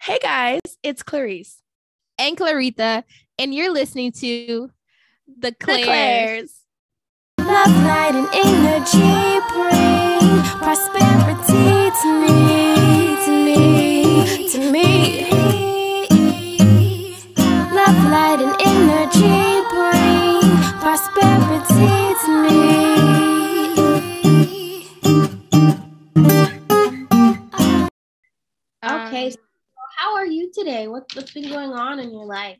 Hey guys, it's Clarice and Clarita, and you're listening to The Clair's. The Clair's. Love, light, and energy bring prosperity to me, to me, to me. Love, light, and you today? What, what's been going on in your life?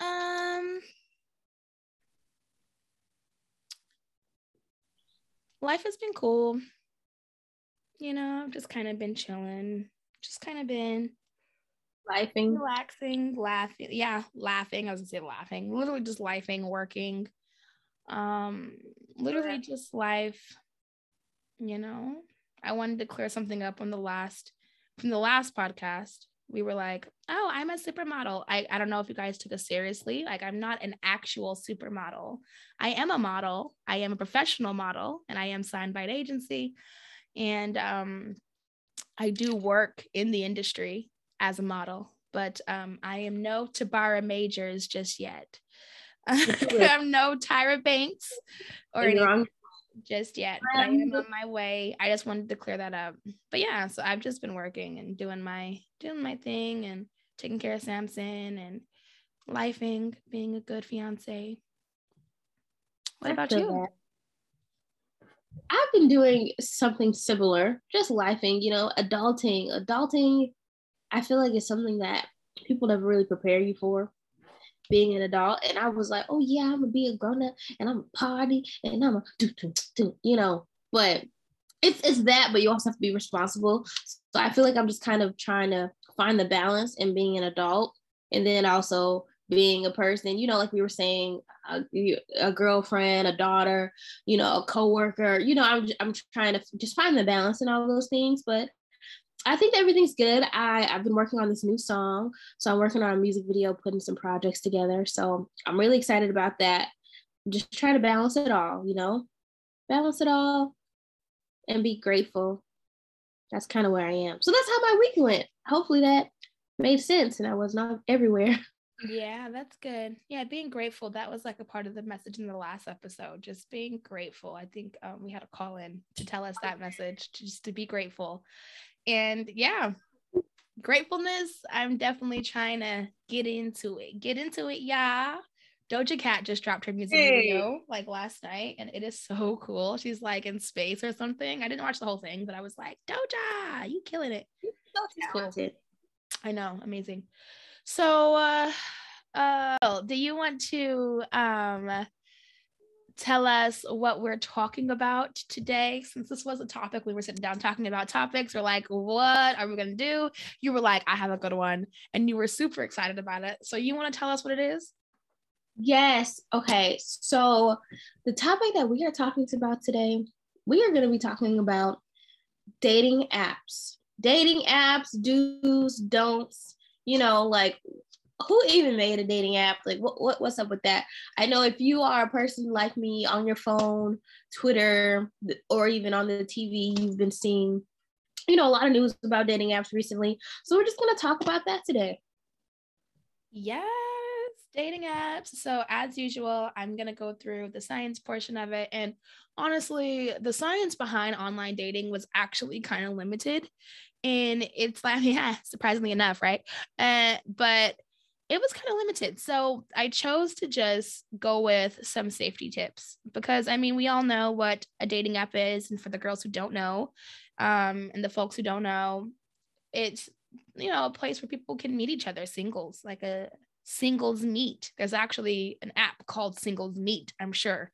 Um, life has been cool. You know, I've just kind of been chilling, just kind of been laughing, relaxing, laughing. Yeah, laughing. I was gonna say laughing. Literally just laughing, working. Um, literally just life. You know, I wanted to clear something up on the last from the last podcast. We were like, "Oh, I'm a supermodel." I I don't know if you guys took us seriously. Like, I'm not an actual supermodel. I am a model. I am a professional model, and I am signed by an agency. And um, I do work in the industry as a model, but um, I am no Tabria Majors just yet. I'm no Tyra Banks or And you're anything on- just yet. But I am on um, my way. I just wanted to clear that up. But yeah, so I've just been working and doing my doing my thing and taking care of Samson and lifing, being a good fiance. What about you? that. I've been doing something similar, just lifing, you know, adulting. Adulting, I feel like it's something that people never really prepare you for being an adult. And I was like, oh yeah, I'm gonna be a grown up and I'm a party and I'm a do, do, do, you know, but it's it's that, but you also have to be responsible. So I feel like I'm just kind of trying to find the balance in being an adult and then also being a person, you know, like we were saying, uh, a, a girlfriend, a daughter, you know, a coworker. You know, I'm I'm trying to just find the balance in all those things, but I think everything's good. I I've been working on this new song, so I'm working on a music video, putting some projects together. So I'm really excited about that. Just try to balance it all, you know, balance it all, and be grateful. That's kind of where I am. So that's how my week went. Hopefully that made sense, and I was not everywhere. Yeah, that's good. Yeah, being grateful. That was like a part of the message in the last episode. Just being grateful. I think um, we had a call in to tell us that message, just to be grateful. And yeah, gratefulness. I'm definitely trying to get into it. Get into it, yeah. Doja Cat just dropped her music Hey. video like last night, and it is so cool. She's like in space or something. I didn't watch the whole thing, but I was like, Doja, you killing it. cool. Talented. I know, amazing. So, uh, uh, do you want to um tell us what we're talking about today? Since this was a topic, we were sitting down talking about topics. We're like, what are we gonna do? You were like, I have a good one, and you were super excited about it. So, you want to tell us what it is? Yes. Okay. So the topic that we are talking about today, we are going to be talking about dating apps. Dating apps, do's, don'ts, you know, like who even made a dating app? Like what, what what's up with that? I know if you are a person like me on your phone, Twitter, or even on the TV, you've been seeing you know a lot of news about dating apps recently. So we're just to talk about that today. Yes, dating apps. So, as usual, I'm to go through the science portion of it. And honestly, the science behind online dating was actually kind of limited. And it's like, yeah, surprisingly enough, right? Uh, but it was kind of limited. So, I chose to just go with some safety tips because I mean, we all know what a dating app is. And for the girls who don't know, um, and the folks who don't know, it's you know a place where people can meet each other singles like a singles meet there's actually an app called singles meet i'm sure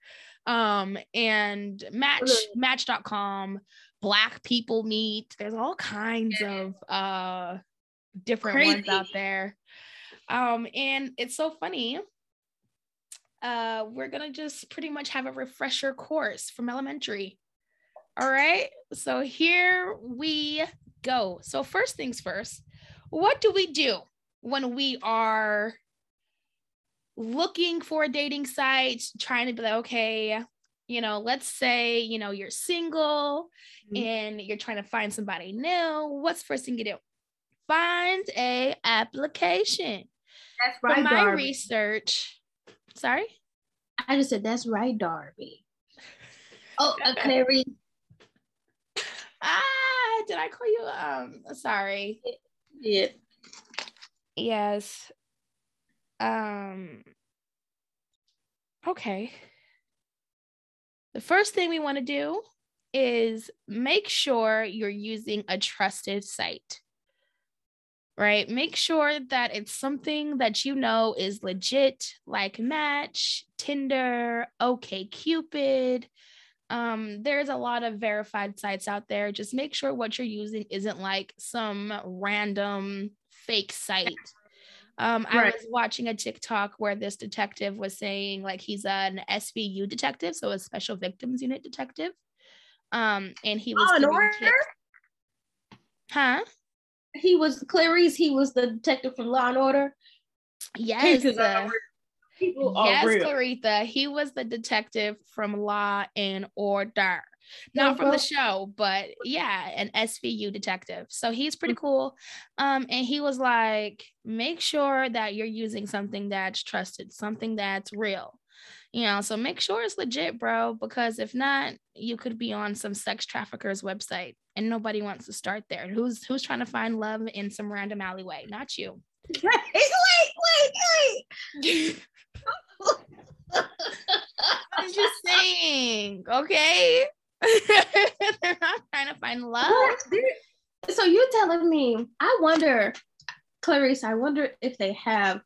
um and match match.com black people meet there's all kinds of uh different ones out there um and it's so funny uh we're gonna just pretty much have a refresher course from elementary all right so here we go. So, first things first, what do we do when we are looking for a dating site, trying to be like, okay, you know, let's say, you know, you're single Mhm. and you're trying to find somebody new. What's the first thing you do? Find a application. That's right. From my research. Sorry? I just said that's right, Darby. Oh, uh, Clary. Ah, did I call you? Um, sorry. Yeah. Yes. Um. Okay. The first thing we want to do is make sure you're using a trusted site. Right? Make sure that it's something that you know is legit, like Match, Tinder, OKCupid. Um, there's a lot of verified sites out there. Just make sure what you're using isn't like some random fake site. Um, I was watching a TikTok where this detective was saying like he's an SVU detective, so a special victims unit detective. Um, and he was Law and Order? tips- Huh? He was Clarice. He was the detective from Law and Order. Yes. Uh. Yes, real. Claritha. He was the detective from Law and Order. Not from the show, but yeah, an SVU detective. So he's pretty Mm. cool. Um, and he was like, make sure that you're using something that's trusted, something that's real. You know, so make sure it's legit, bro, because if not, you could be on some sex trafficker's website and nobody wants to start there. Who's who's trying to find love in some random alleyway? Not you. wait, wait, wait. I'm just saying, okay? They're not trying to find love. So you're telling me? I wonder, Clarice. I wonder if they have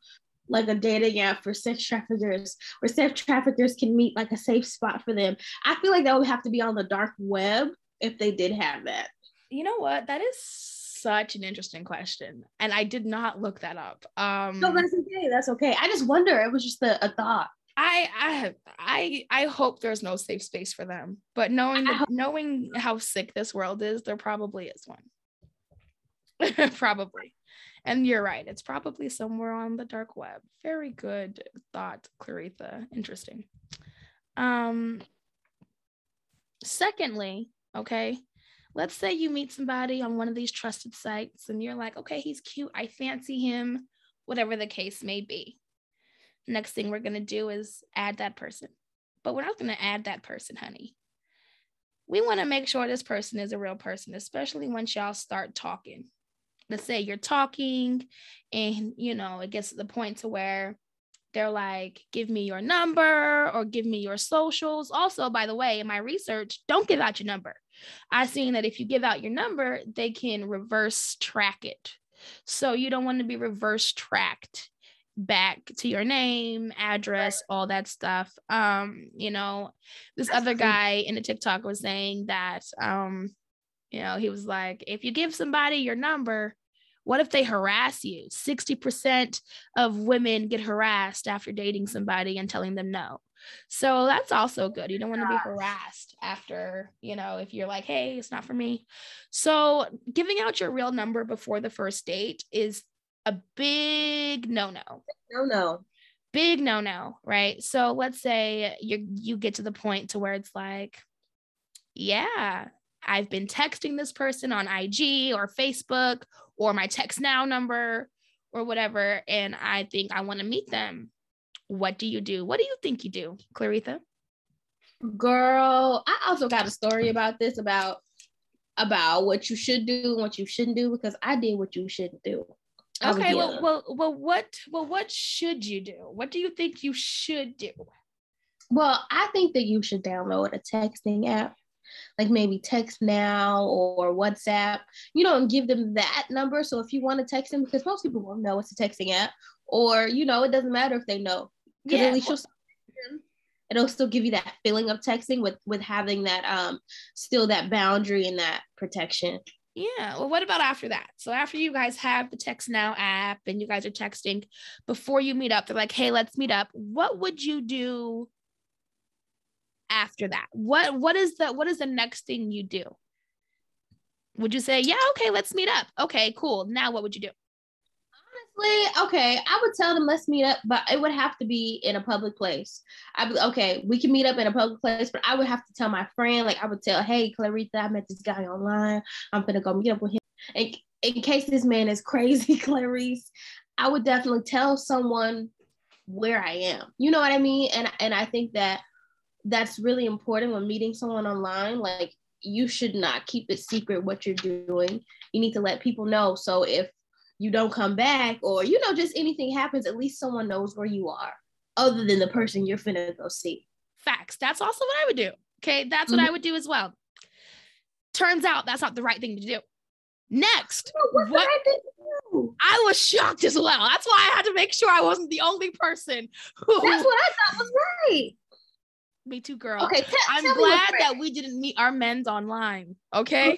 like a dating app for sex traffickers, where sex traffickers can meet like a safe spot for them. I feel like that would have to be on the dark web if they did have that. You know what? That is such an interesting question. And I did not look that up. Um No, that's okay. That's okay. I just wonder. It was just a, a thought. I I I I hope there's no safe space for them. But knowing hope- knowing how sick this world is, there probably is one. probably. And you're right. It's probably somewhere on the dark web. Very good thought, Claritha. Interesting. Um secondly, okay, let's say you meet somebody on one of these trusted sites and you're like, okay, he's cute. I fancy him, whatever the case may be. Next thing we're going to do is add that person. But we're not going to add that person, honey. We want to make sure this person is a real person, especially once y'all start talking. Let's say you're talking and, you know, it gets to the point to where they're like, give me your number or give me your socials. Also, by the way, in my research, don't give out your number. I've seen that if you give out your number, they can reverse track it. So you don't want to be reverse tracked back to your name, address, all that stuff. Um, you know, this other guy in the TikTok was saying that um, you know, he was like, if you give somebody your number, what if they harass you? 60% of women get harassed after dating somebody and telling them no. So that's also good. You don't want to be harassed after, you know, if you're like, hey, it's not for me. So giving out your real number before the first date is a big no no No, no. big no no right so let's say you you get to the point to where it's like yeah i've been texting this person on ig or facebook or my text now number or whatever and i think i want to meet them. What do you do? What do you think you do claritha Girl, I also got a story about this about about what you should do and what you shouldn't do because I did what you shouldn't do. I okay well well well what well what should you do? What do you think you should do? Well, I think that you should download a texting app, like maybe Text Now or WhatsApp, you know, and give them that number. So if you want to text them, because most people won't know it's a texting app, or you know, it doesn't matter if they know. Because Yeah, at least you'll it'll still give you that feeling of texting with with having that um still that boundary and that protection. Yeah. Well, what about after that? So after you guys have the Text Now app and you guys are texting before you meet up, they're like, "Hey, let's meet up." What would you do after that? What what is the what is the next thing you do? Would you say, "Yeah, okay, let's meet up." Okay, cool. Now what would you do? Honestly, okay, I would tell them let's meet up, but it would have to be in a public place. I would okay, we can meet up in a public place, but I would have to tell my friend, like I would tell, hey, Clarita, I met this guy online. I'm gonna go meet up with him. And in case this man is crazy, Clarice, I would definitely tell someone where I am. You know what I mean? And and I think that that's really important when meeting someone online. Like you should not keep it secret what you're doing. You need to let people know. So if you don't come back or you know just anything happens, at least someone knows where you are, other than the person you're finna go see. Facts. That's also what I would do. Okay. That's what Mhm. I would do as well. Turns out that's not the right thing to do. Next, what right thing to do? I was shocked as well. That's why I had to make sure I wasn't the only person who That's what I thought was right. Me too, girl. Okay, I'm glad that we didn't meet our men's online. Okay.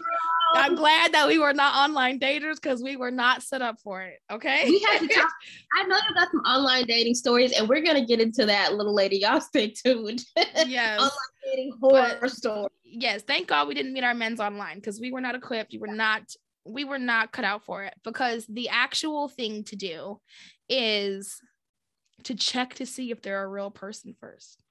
I'm glad that we were not online daters because we were not set up for it. Okay. we have to talk. I know you got some online dating stories, and we're gonna get into that little lady. Y'all stay tuned. yes. online dating horror But- story. yes. Thank God we didn't meet our men's online because we were not equipped. We were not, we were not cut out for it because the actual thing to do is to check to see if they're a real person first.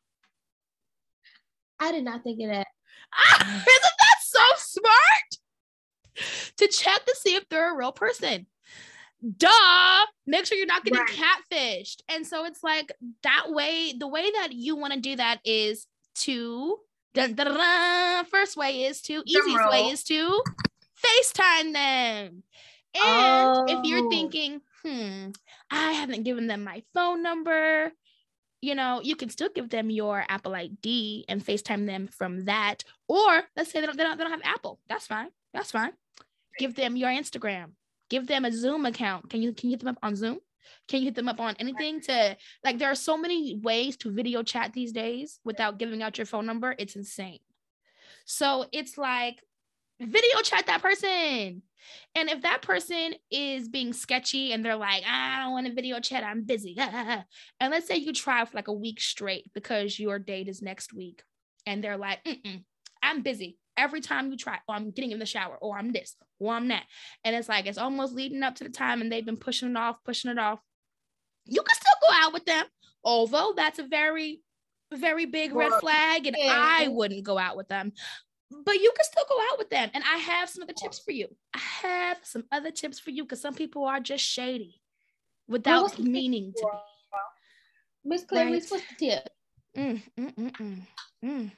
I did not think of that. Ah, isn't that so smart? To check to see if they're a real person. Duh. Make sure you're not getting Right. catfished. And so it's like that way, the way that you want to do that is to dun, dun, dun, first way is to easiest way is to FaceTime them. And if you're Oh. thinking, hmm, I haven't given them my phone number, you know, you can still give them your Apple ID and FaceTime them from that. Or let's say they don't, they don't, they don't have Apple. That's fine. That's fine. Give them your Instagram. Give them a Zoom account. Can you can you hit them up on Zoom? Can you hit them up on anything to like there are so many ways to video chat these days without giving out your phone number. It's insane. So it's like video chat that person. And if that person is being sketchy and they're like, ah, I don't want to video chat, I'm busy. and let's say you try for like a week straight because your date is next week, and they're like, I'm busy. Every time you try, or I'm getting in the shower, or I'm this, or I'm that. And it's like, it's almost leading up to the time, and they've been pushing it off, pushing it off. You can still go out with them, although that's a very, very big red flag, and. I wouldn't go out with them but you can still go out with them. And I have some other tips for you. I have some other tips for you because some people are just shady without meaning to be. Miss Clarice, what's the tip? Mm, mm, mm, mm, mm.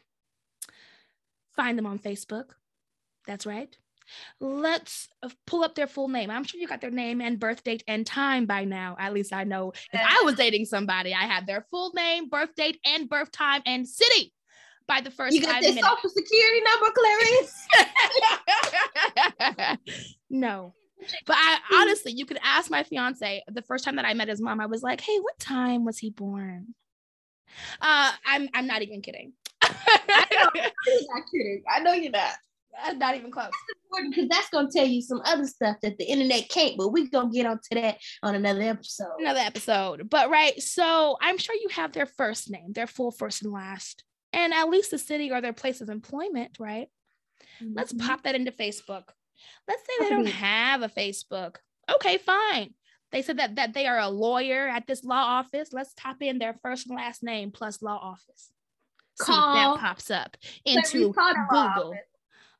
Find them on Facebook. That's right. Let's uh, pull up their full name. I'm sure you got their name and birth date and time by now. At least I know if I was dating somebody, I had their full name, birth date, and birth time and city by the first You got this minutes. social security number, Clarice? no. But I honestly, you could ask my fiance the first time that I met his mom, I was like, hey, what time was he born? Uh, I'm I'm not even kidding. You're not kidding. I know you're not. I'm not even close. Because that's gonna tell you some other stuff that the internet can't. But we're gonna get onto that on another episode. Another episode. But right, so I'm sure you have their first name, their full first and last, and at least the city or their place of employment, right? Let's Mhm. pop that into Facebook. Let's say they don't have a Facebook. Okay, fine. They said that that they are a lawyer at this law office. Let's type in their first and last name plus law office. See if that pops up into call Google. office.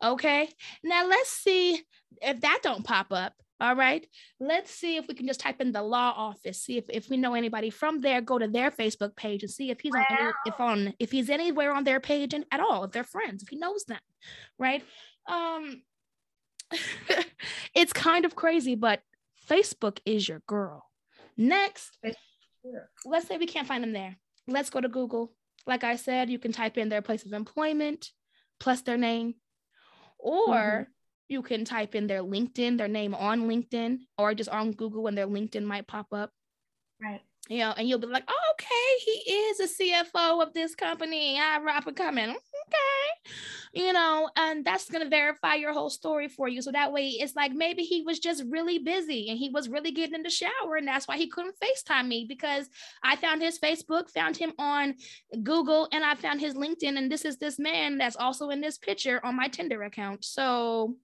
Okay. Now let's see if that don't pop up. All right. Let's see if we can just type in the law office. See if, if we know anybody from there. Go to their Facebook page and see if he's on any, if on if he's anywhere on their page and at all, if they're friends, if he knows them. Right. Um it's kind of crazy, but Facebook is your girl. Next, let's say we can't find them there. Let's go to Google. Like I said, you can type in their place of employment plus their name, or Mhm. You can type in their LinkedIn, their name on LinkedIn, or just on Google and their LinkedIn might pop up. Right. You know, and you'll be like, oh, okay, he is a CFO of this company. Up and coming. Okay. You know, and that's going to verify your whole story for you. So that way it's like maybe he was just really busy and he was really getting in the shower. And that's why he couldn't FaceTime me because I found his Facebook, found him on Google, and I found his LinkedIn. And this is this man that's also in this picture on my Tinder account. So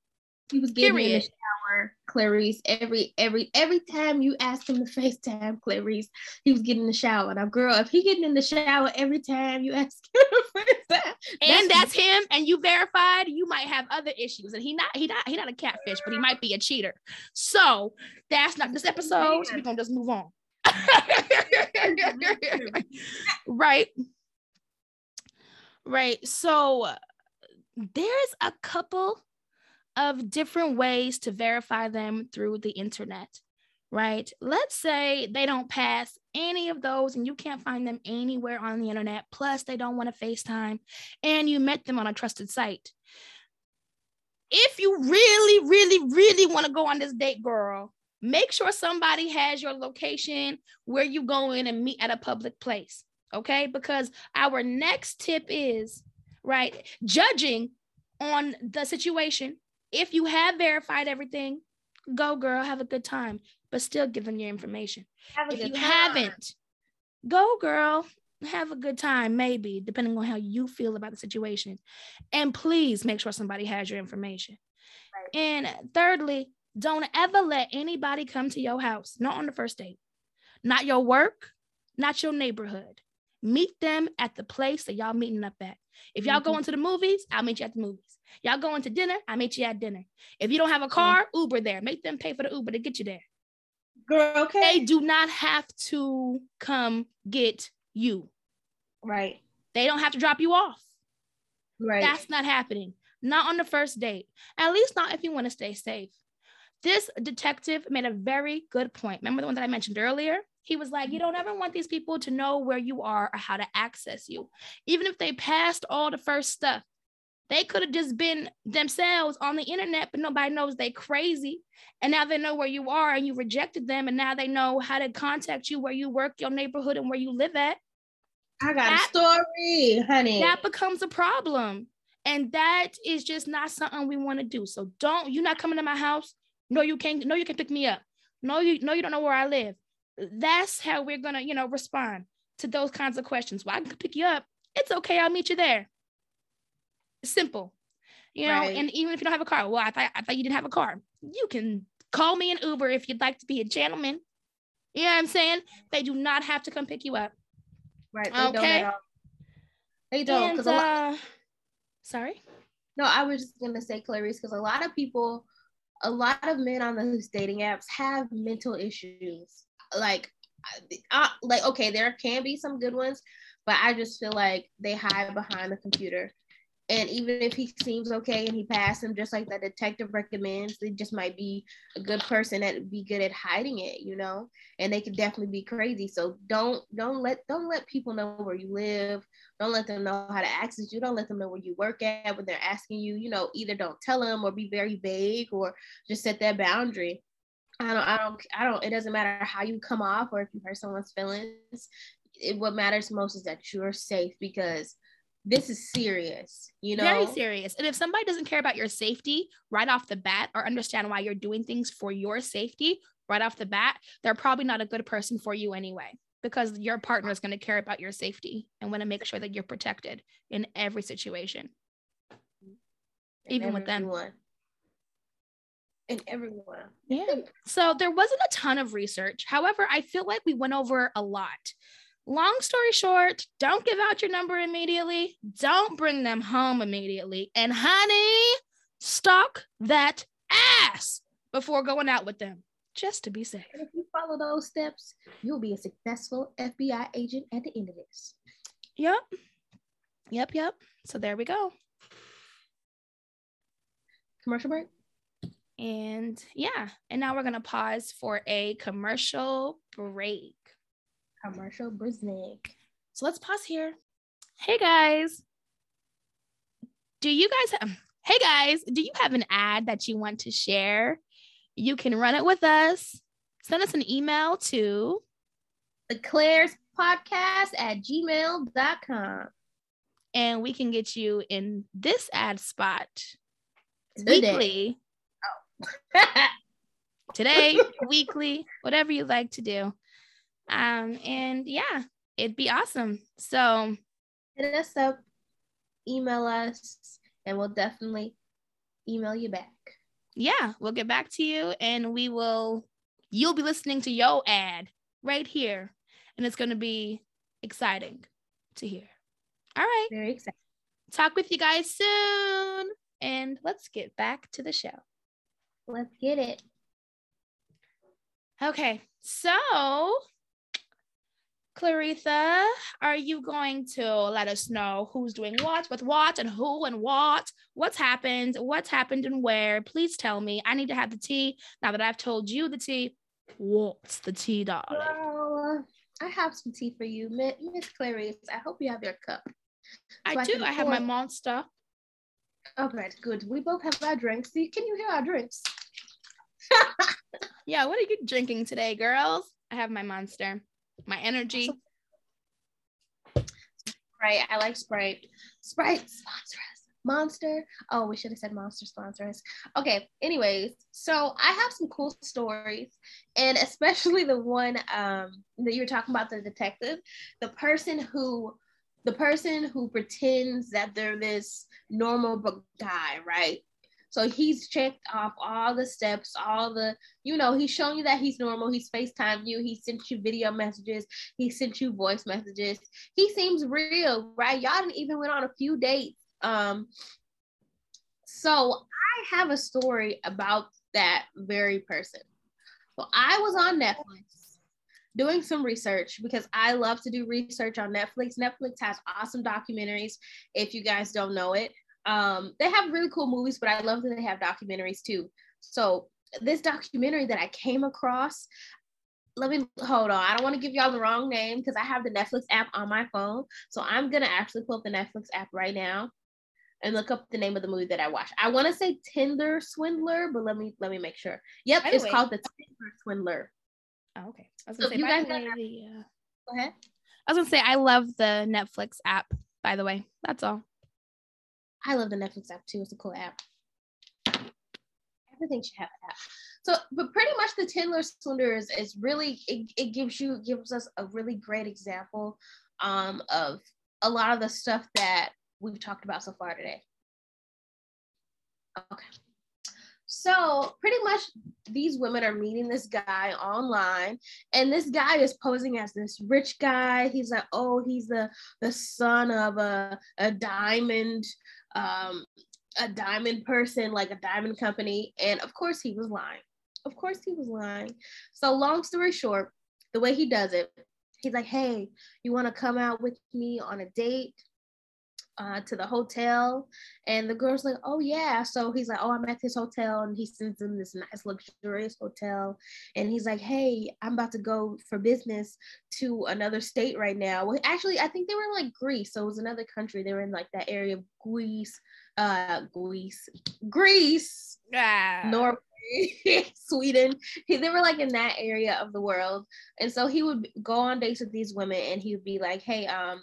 He was getting in the shower Clarice. Every every every time you ask him to FaceTime Clarice, he was getting in the shower. Now, girl, if he getting in the shower every time you ask him to FaceTime, and that's him, and you verified, you might have other issues. And he not he not he not a catfish, but he might be a cheater. So that's not this episode. So we're gonna just move on. right. Right. So there's a couple of different ways to verify them through the internet, right? Let's say they don't pass any of those and you can't find them anywhere on the internet, plus they don't want to FaceTime, and you met them on a trusted site. If you really, really, really want to go on this date, girl, make sure somebody has your location where you go in and meet at a public place. Okay. Because our next tip is right judging on the situation if you have verified everything, go girl, have a good time, but still give them your information. If you time. haven't, go girl, have a good time, maybe, depending on how you feel about the situation. And please make sure somebody has your information. Right. And thirdly, don't ever let anybody come to your house, not on the first date, not your work, not your neighborhood. Meet them at the place that y'all meeting up at. If y'all mm-hmm. going to the movies, I'll meet you at the movies. Y'all going to dinner, I'll meet you at dinner. If you don't have a car, mm-hmm. Uber there. Make them pay for the Uber to get you there. Girl, okay. They do not have to come get you. Right. They don't have to drop you off. Right. That's not happening. Not on the first date. At least not if you want to stay safe. This detective made a very good point. Remember the one that I mentioned earlier? He was like, You don't ever want these people to know where you are or how to access you. Even if they passed all the first stuff, they could have just been themselves on the internet, but nobody knows they crazy. And now they know where you are and you rejected them. And now they know how to contact you, where you work, your neighborhood, and where you live at. I got that, a story, honey. That becomes a problem. And that is just not something we want to do. So don't, you're not coming to my house. No, you can't, no, you can pick me up. No, you no, you don't know where I live. That's how we're gonna, you know, respond to those kinds of questions. Well, I can pick you up. It's okay, I'll meet you there. Simple. You know, right. and even if you don't have a car, well, I thought I thought you didn't have a car. You can call me an Uber if you'd like to be a gentleman. You know what I'm saying? They do not have to come pick you up. Right. They okay. Don't they don't. And, uh, sorry. No, I was just gonna say, Clarice, because a lot of people, a lot of men on those dating apps have mental issues. Like, like okay, there can be some good ones, but I just feel like they hide behind the computer and even if he seems okay and he passed him just like the detective recommends they just might be a good person that be good at hiding it you know? And they could definitely be crazy. So don't don't let don't let people know where you live. Don't let them know how to access you. Don't let them know where you work at when they're asking you you know either don't tell them or be very vague or just set that boundary. I don't, I don't, I don't, it doesn't matter how you come off or if you hurt someone's feelings. It, what matters most is that you're safe because this is serious, you know? Very serious. And if somebody doesn't care about your safety right off the bat or understand why you're doing things for your safety right off the bat, they're probably not a good person for you anyway, because your partner is going to care about your safety and want to make sure that you're protected in every situation, even with them. And everyone. Yeah. So there wasn't a ton of research. However, I feel like we went over a lot long story short, don't give out your number immediately. Don't bring them home immediately. And honey, stalk that ass before going out with them, just to be safe. And if you follow those steps, you'll be a successful FBI agent at the end of this. Yep. Yep. Yep. So there we go. Commercial break. And yeah, and now we're going to pause for a commercial break commercial break. So let's pause here. Hey guys, do you guys have, hey guys, do you have an ad that you want to share? You can run it with us. Send us an email to the Clair's podcast at gmail.com. And we can get you in this ad spot Today. weekly. Oh. Today, weekly, whatever you like to do. Um, and yeah, it'd be awesome. So hit us up, email us, and we'll definitely email you back. yeah, we'll get back to you and we will, you'll be listening to Yo ad right here. And it's going to be exciting to hear. All right. Very exciting. Talk with you guys soon. And let's get back to the show. Let's get it. Okay. So, Claritha, are you going to let us know who's doing what with what and who and what? What's happened? What's happened and where? Please tell me. I need to have the tea. Now that I've told you the tea, what's the tea, darling? Well, I have some tea for you, Miss Clarice. I hope you have your cup. I So I do. can I have my monster. Oh, okay, good. We both have our drinks. Can you hear our drinks? Yeah, what are you drinking today, girls? I have my monster, my energy. Sprite. I like Sprite. Sprite sponsor us. Monster. Oh, we should have said Monster sponsor us. Okay. Anyways, so I have some cool stories, and especially the one um, that you were talking about, the detective, the person who, the person who pretends that they're this normal guy, right? So he's checked off all the steps, all the, you know, he's showing you that he's normal. He's FaceTime you. He sent you video messages. He sent you voice messages he seems real, right? Y'all didn't even went on a few dates. Um, so I have a story about that very person. So I was on Netflix doing some research because I love to do research on Netflix. Netflix has awesome documentaries. If you guys don't know it, um, they have really cool movies, but I love that they have documentaries too. So this documentary that I came across, let me hold on. I don't want to give y'all the wrong name because I have the Netflix app on my phone. So I'm gonna actually pull up the Netflix app right now and look up the name of the movie that I watched. I want to say Tinder Swindler, but let me let me make sure. Yep, the it's called the Tinder Swindler. Oh, okay. I was So gonna say, you guys the don't. Go ahead. I was gonna say I love the Netflix app. By the way, that's all. I love the Netflix app too. It's a cool app. Everything should have an app. So, but pretty much the Tinder Swindler is, is really it, it gives you gives us a really great example um, of a lot of the stuff that we've talked about so far today. Okay. So pretty much these women are meeting this guy online, and this guy is posing as this rich guy. He's like, oh, he's the the son of a a diamond, um, a diamond person, like a diamond company. And of course he was lying. Of course he was lying. So long story short, the way he does it, he's like, hey, you want to come out with me on a date? Uh, to the hotel. And the girl's like, oh, yeah. So he's like, oh, I'm at this hotel. And he sends them this nice, luxurious hotel. And he's like, hey, I'm about to go for business to another state right now. Well, actually, I think they were in like Greece. So it was another country. They were in like that area of Greece, uh, Greece, Greece, Ah. Norway, Sweden. He, they were like in that area of the world. And so he would go on dates with these women and he would be like, hey, um,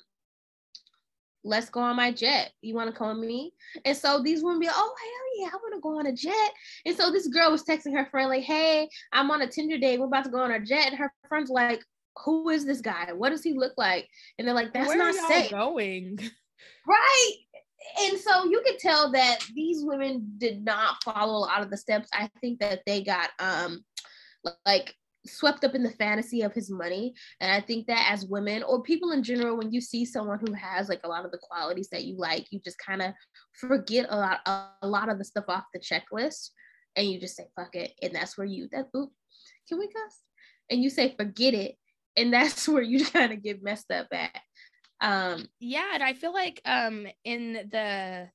let's go on my jet. You want to come with me? And so these women be like, oh, hell yeah, I want to go on a jet. And so this girl was texting her friend, like, hey, I'm on a Tinder date. We're about to go on a jet. And her friend's like, who is this guy? What does he look like? And they're like, that's Where not are y'all safe. going? Right. And so you could tell that these women did not follow a lot of the steps. I think that they got um like swept up in the fantasy of his money. And I think that as women or people in general, when you see someone who has like a lot of the qualities that you like, you just kind of forget a lot a lot of the stuff off the checklist and you just say fuck it. And that's where you that oop, can we cuss? And you say forget it. And that's where you kind of get messed up at. Um Yeah, and I feel like um in the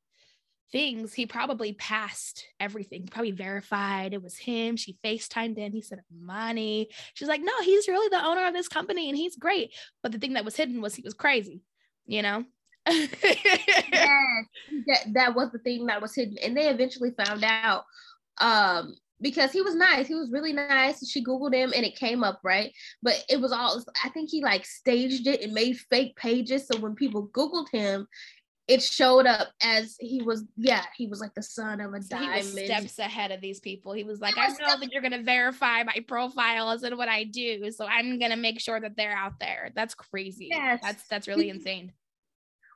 things he probably passed everything. He probably verified it was him. She FaceTimed in. He said, money. She's like, no, he's really the owner of this company and he's great. But the thing that was hidden was he was crazy, you know? yes, that, that was the thing that was hidden. And they eventually found out um, because he was nice. He was really nice. She Googled him and it came up, right? But it was all, I think he like staged it and made fake pages. So when people Googled him, it showed up as he was, yeah, he was like the son of a So he diamond. was steps ahead of these people. He was like, I know that you're gonna verify my profiles and what I do, so I'm gonna make sure that they're out there. That's crazy. Yes. That's that's really insane.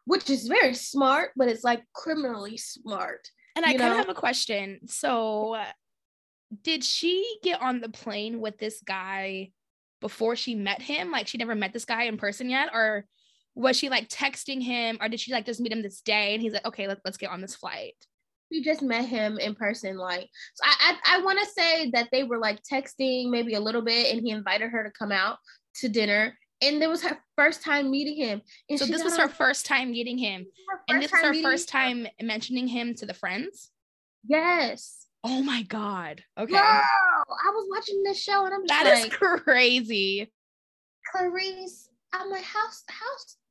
Which is very smart, but it's like criminally smart. And I kind of have a question. So, uh, did she get on the plane with this guy before she met him? Like she never met this guy in person yet, or was she like texting him, or did she like just meet him this day and he's like, okay, let, let's get on this flight? we just met him in person like so i i, I want to say that they were like texting maybe a little bit and he invited her to come out to dinner and it was her first time meeting him and So this was her on- first time meeting him, and this is her first him. time mentioning him to the friends. yes Oh my god. Okay. Girl, I was watching this show and I'm just That is like, crazy. Clarice, I'm like, how, how,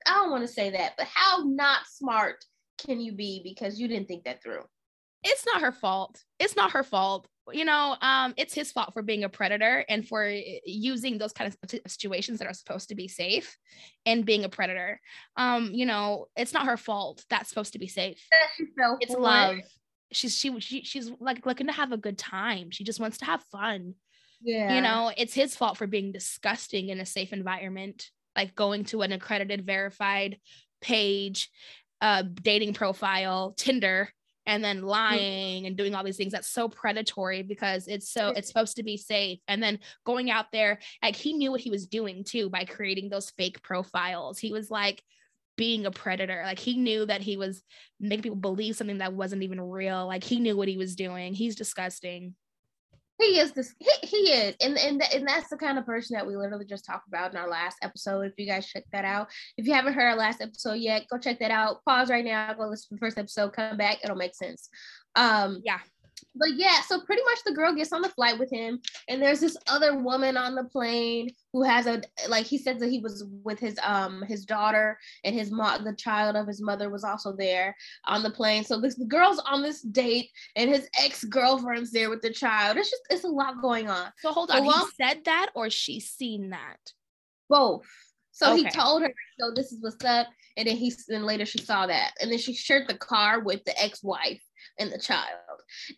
I don't want to say that, but how not smart can you be because you didn't think that through? It's not her fault. It's not her fault. You know, um, it's his fault for being a predator and for uh, using those kind of situations that are supposed to be safe and being a predator. Um, you know, it's not her fault. That's supposed to be safe. Fell It's love. She's she, she she's like looking to have a good time. She just wants to have fun. Yeah. you know it's his fault for being disgusting in a safe environment like going to an accredited verified page uh dating profile tinder and then lying and doing all these things. That's so predatory because it's so it's supposed to be safe. And then going out there like he knew what he was doing too by creating those fake profiles. He was like being a predator. Like he knew that he was making people believe something that wasn't even real. Like he knew what he was doing. He's disgusting he is this he, he is and and, and that's the kind of person that we literally just talked about in our last episode if you guys check that out. If you haven't heard our last episode yet go check that out. Pause right now go listen to the first episode come back it'll make sense. Um yeah but yeah so pretty much the girl gets on the flight with him and there's this other woman on the plane who has a like he said that he was with his um his daughter and his mom the child of his mother was also there on the plane. So this the girl's on this date and his ex-girlfriend's there with the child. It's just it's a lot going on. So hold So on, while- he said that or she seen that? both. So he told her so this is what's up and then he then later she saw that. And then she shared the car with the ex-wife and the child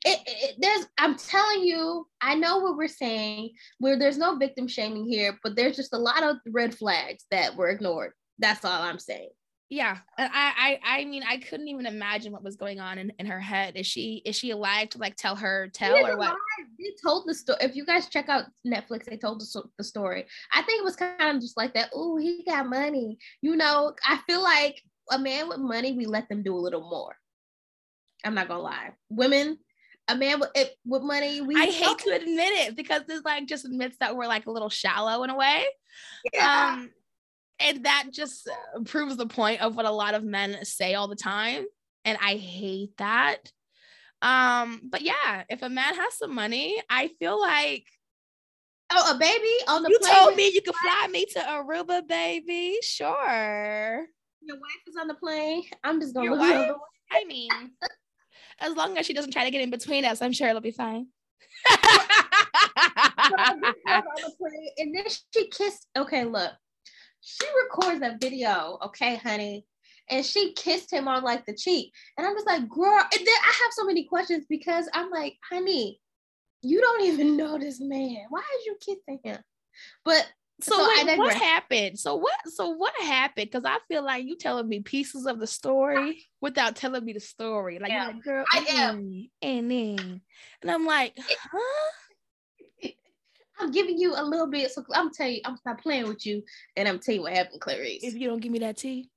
it, it- there's i'm telling you i know what we're saying where there's no victim shaming here but there's just a lot of red flags that were ignored that's all i'm saying Yeah. I I I mean I couldn't even imagine what was going on in, in her head. Is she is she alive to like tell her tell or what? alive. They told the story. If you guys check out Netflix, they told the, the story. I think it was kind of just like that. Oh, he got money. You know, I feel like a man with money, we let them do a little more. I'm not gonna lie. Women, a man with it, with money, we I hate to admit it because this like just admits that we're like a little shallow in a way. Yeah. Um and that just proves the point of what a lot of men say all the time. And I hate that. Um, but yeah, if a man has some money, I feel like oh, a baby on the plane. you plane. told me you could fly me to Aruba, baby. Sure. your wife is on the plane. I'm just gonna Your wife? I mean, as long as she doesn't try to get in between us, I'm sure it'll be fine. And then she kissed. Okay, look, she records that video. Okay, honey, and she kissed him on like the cheek, and I'm just like, girl. And then I have so many questions because I'm like, honey, you don't even know this man. Why is you kissing him? But so, So wait, what happened? So what? So what happened? Because I feel like you telling me pieces of the story without telling me the story. Like, Yeah, like, girl, I am. and then, and I'm like, huh? I'm giving you a little bit. So I'm telling you, I'm not playing with you, and I'm telling you what happened, Clarice. If you don't give me that tea,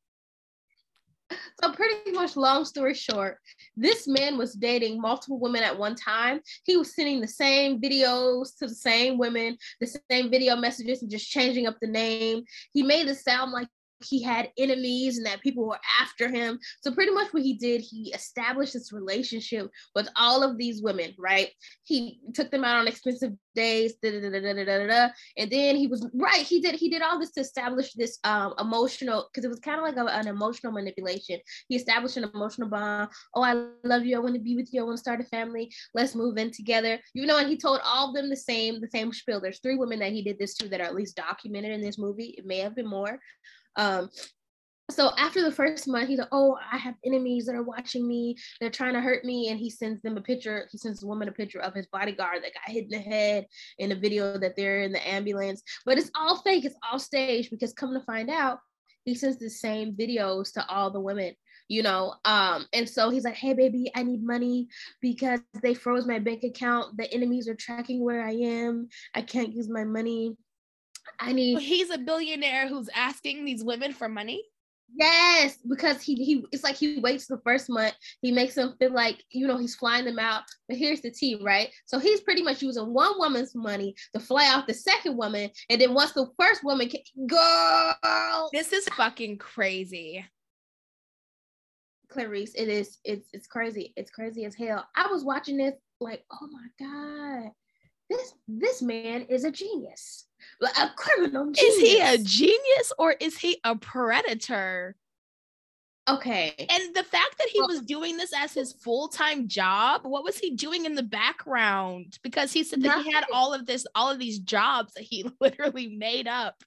So pretty much long story short, this man was dating multiple women at one time. He was sending the same videos to the same women, the same video messages and just changing up the name. He made it sound like he had enemies and that people were after him. So pretty much what he did, he established this relationship with all of these women, right? He took them out on expensive days, da, da, da, and then he was right. He did he did all this to establish this um, emotional because it was kind of like a, an emotional manipulation. He established an emotional bond. Oh, I love you. I want to be with you. I want to start a family. Let's move in together. You know, and he told all of them the same the same spiel. There's three women that he did this to that are at least documented in this movie. It may have been more, um, so after the first month, he's like, "Oh, I have enemies that are watching me. They're trying to hurt me." And he sends them a picture. He sends the woman a picture of his bodyguard that got hit in the head in a video that they're in the ambulance. But it's all fake. It's all staged because come to find out, he sends the same videos to all the women. you know. Um, and so he's like, Hey baby, I need money because they froze my bank account. The enemies are tracking where I am. I can't use my money. I need He's a billionaire who's asking these women for money. Yes, because he he it's like he waits the first month. He makes them feel like you know he's flying them out. But here's the tea, right? So he's pretty much using one woman's money to fly out the second woman, and then once the first woman can, girl, This is fucking crazy. Clarice, it is it's it's crazy. It's crazy as hell. I was watching this like, oh my god, this this man is a genius, a criminal. Is he a genius or is he a predator? okay? And the fact that he Well- was doing this as his full-time job, what was he doing in the background? Because he said that he had all of this, all of these jobs that he literally made up.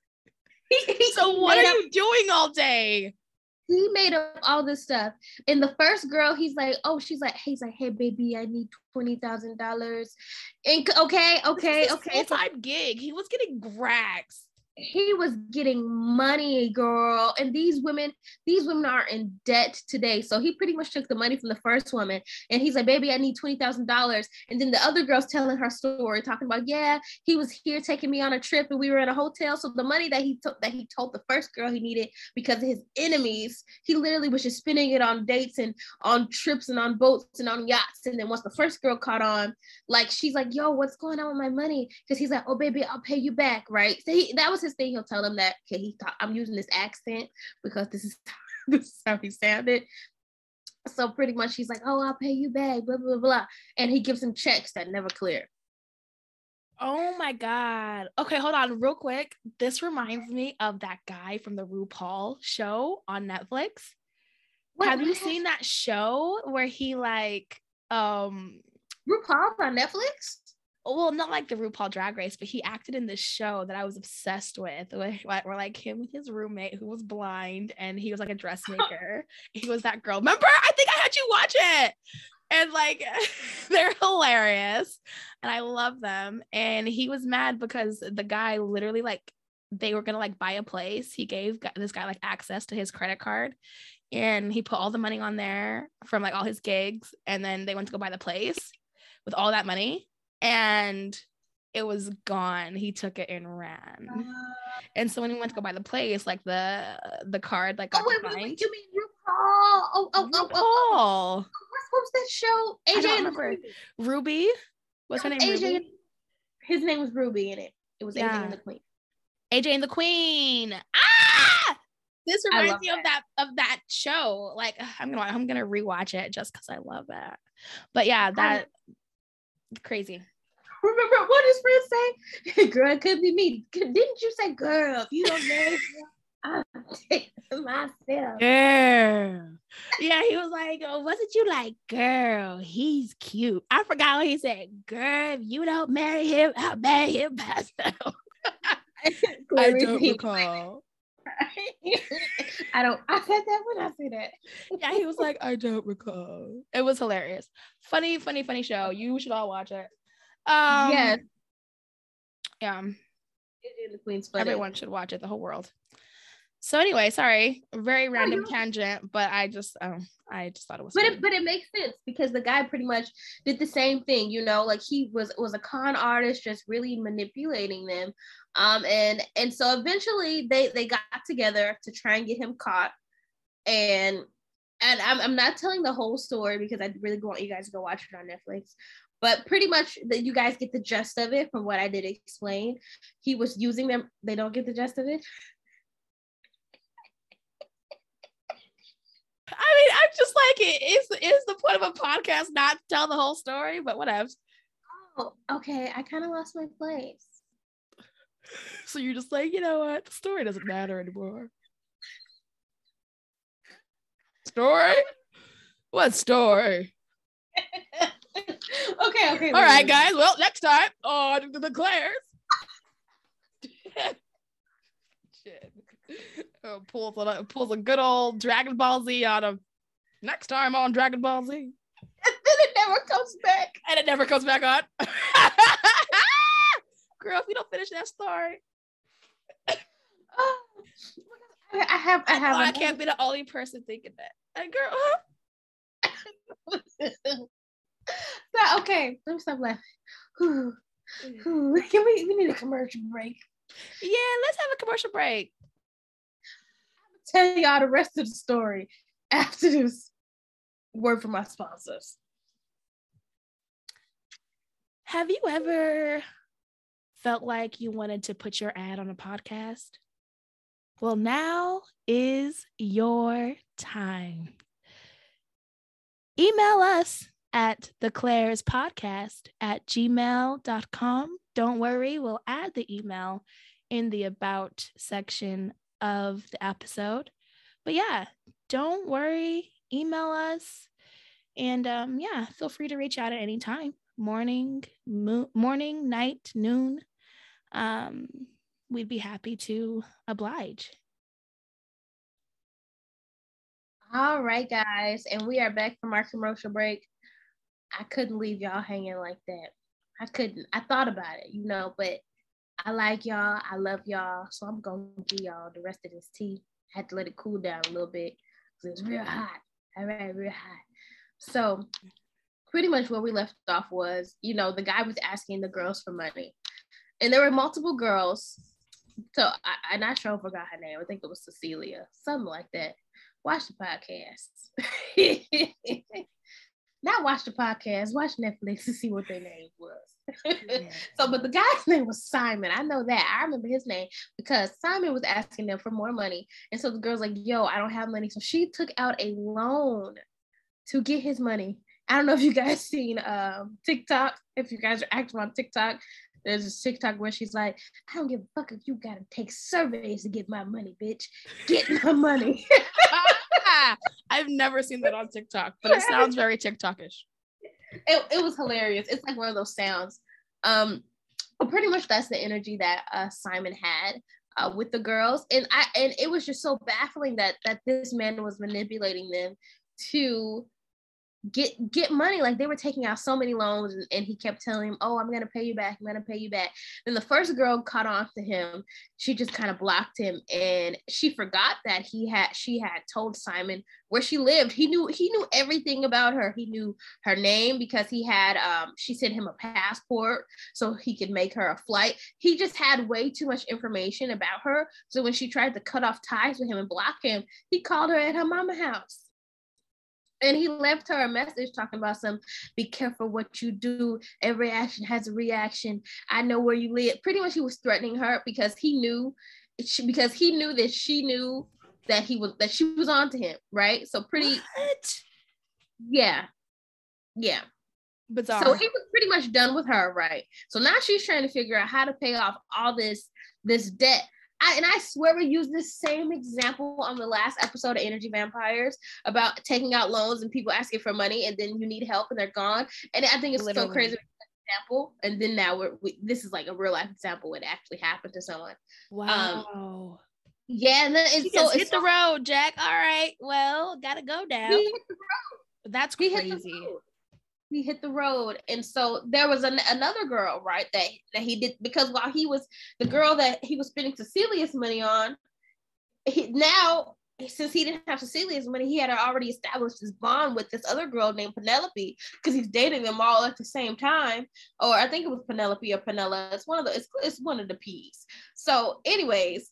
So what are up- you doing all day? He made up all this stuff. And the first girl, he's like, oh, she's like, hey, he's like, hey, baby, I need twenty thousand dollars. And okay, okay, okay. Full-time gig. He was getting grags. He was getting money, girl. And these women, these women are in debt today. So he pretty much took the money from the first woman, and he's like, baby, I need twenty thousand dollars. And then the other girl's telling her story, talking about, yeah, he was here taking me on a trip, and we were in a hotel. So the money that he took, that he told the first girl he needed because of his enemies, he literally was just spending it on dates and on trips and on boats and on yachts. And then once the first girl caught on, like she's like, "Yo, what's going on with my money?" Because he's like, "Oh, baby, I'll pay you back." Right? So he, that was his thing. He'll tell them that. Okay, he thought I'm using this accent because this is this is how he sounded. So pretty much, he's like, "Oh, I'll pay you back." Blah blah blah, and he gives him checks that never clear. Oh my god. Okay, hold on real quick. This reminds me of that guy from the RuPaul show on Netflix. What- Have you seen that show where he like um RuPaul on Netflix? Well not like the RuPaul drag race, but he acted in this show that I was obsessed with where, where like him and his roommate who was blind and he was like a dressmaker. he was that girl. Remember? I think I had you watch it. And like they're hilarious and I love them. And he was mad because the guy literally like they were gonna like buy a place. He gave this guy like access to his credit card and he put all the money on there from like all his gigs and then they went to go buy the place with all that money and it was gone he took it and ran and so when he went to go buy the place like the the card like Oh got wait, wait, wait, you mean RuPaul? Oh, oh, oh, oh, RuPaul. what was that show? I AJ don't and the remember. Ruby what's her name AJ ruby? his name was Ruby in it. It was AJ and the Queen. AJ and the Queen. Ah! This reminds me of that of that show. Like I'm gonna I'm gonna rewatch it just because I love that. But yeah, that crazy. Remember what his friend say? Girl, it could be me. Didn't you say, girl, if you don't know, I'll take myself. Girl. Yeah, he was like, oh, wasn't you like, girl, he's cute. I forgot what he said. Girl, if you don't marry him, I'll marry him myself. I don't recall. I don't. I said that when I said that. Yeah, he was like, I don't recall. It was hilarious. Funny, funny, funny show. You should all watch it. Um, yes, Yeah. The Queen's. Everyone should watch it, the whole world. So anyway, sorry, very random you're- tangent, but I just um I just thought it was But funny. it, but it makes sense because the guy pretty much did the same thing, you know, like he was was a con artist, just really manipulating them. Um, and and so eventually they they got together to try and get him caught. And and I'm I'm not telling the whole story because I really want you guys to go watch it on Netflix. But pretty much that you guys get the gist of it from what I did explain. He was using them. They don't get the gist of it. I mean, I'm just like it is is the point of a podcast not to tell the whole story, but whatever. Oh, okay. I kind of lost my place. So you're just like, you know what? The story doesn't matter anymore. Story? What story? okay, okay. All right, guys. Well, next time on the Clair's. Shit. Oh, pulls, a, pulls a good old Dragon Ball Z on him. Next time on Dragon Ball Z. And then it never comes back. And it never comes back on. Girl, if you don't finish that story, Oh, I have, I have. I can't be the only person thinking that. Like, girl, okay, let me stop laughing. Mm. Whew. Can we, we need a commercial break. yeah, let's have a commercial break. Tell y'all the rest of the story after this word from my sponsors. Have you ever felt like you wanted to put your ad on a podcast? Well, now is your time. Email us at the Clair's podcast at gmail.com. Don't worry, we'll add the email in the about section of the episode. But yeah, don't worry, email us. And um, yeah, feel free to reach out at any time morning, mo- morning, night, noon. Um, we'd be happy to oblige. All right, guys, and we are back from our commercial break. I couldn't leave y'all hanging like that. I couldn't. I thought about it, you know, but I like y'all. I love y'all. So I'm gonna give y'all the rest of this tea. I had to let it cool down a little bit because it's real hot. All right, real hot. So pretty much where we left off was, you know, the guy was asking the girls for money. And there were multiple girls. So I, I'm not sure I forgot her name. I think it was Cecilia, something like that. Watch the podcast. Not watch the podcast, watch Netflix to see what their name was. so, but the guy's name was Simon. I know that. I remember his name because Simon was asking them for more money. And so the girl's like, yo, I don't have money. So she took out a loan to get his money. I don't know if you guys seen um, TikTok. If you guys are active on TikTok, there's this TikTok where she's like, I don't give a fuck if you gotta take surveys to get my money, bitch. Get my money. I've never seen that on TikTok, but it sounds very TikTokish. it, it was hilarious. It's like one of those sounds. Um, but pretty much that's the energy that uh, Simon had uh, with the girls, and I and it was just so baffling that that this man was manipulating them to get get money. Like they were taking out so many loans and, and, he kept telling him oh i'm gonna pay you back i'm gonna pay you back. Then the first girl caught on to him. She just kind of blocked him and she forgot that he had she had told simon where she lived. He knew he knew everything about her. He knew her name because he had um she sent him a passport so he could make her a flight. He just had way too much information about her. So when she tried to cut off ties with him and block him he called her at her mama house and he left her a message talking about some be careful what you do. Every action has a reaction. I know where you live. Pretty much he was threatening her because he knew she, because he knew that she knew that he was that she was on to him right? So pretty What? yeah. Yeah. Bizarre. so he was pretty much done with her right? So now she's trying to figure out how to pay off all this this debt I, and I swear we used this same example on the last episode of Energy Vampires about taking out loans and people asking for money and then you need help and they're gone. And I think it's Literally. so crazy example. And then now we're we, this is like a real life example when it actually happened to someone. Um, wow. Yeah, and then it's so hit it's the so, road, Jack. All right. Well, gotta go down. he hit the road. That's He hit the crazy. He hit the road, and so there was an, another girl, right? That that he did because while he was the girl that he was spending Cecilia's money on, he now since he didn't have Cecilia's money, he had already established this bond with this other girl named Penelope because he's dating them all at the same time. Or I think it was Penelope or Penella. It's one of the it's, it's one of the P's. So, anyways,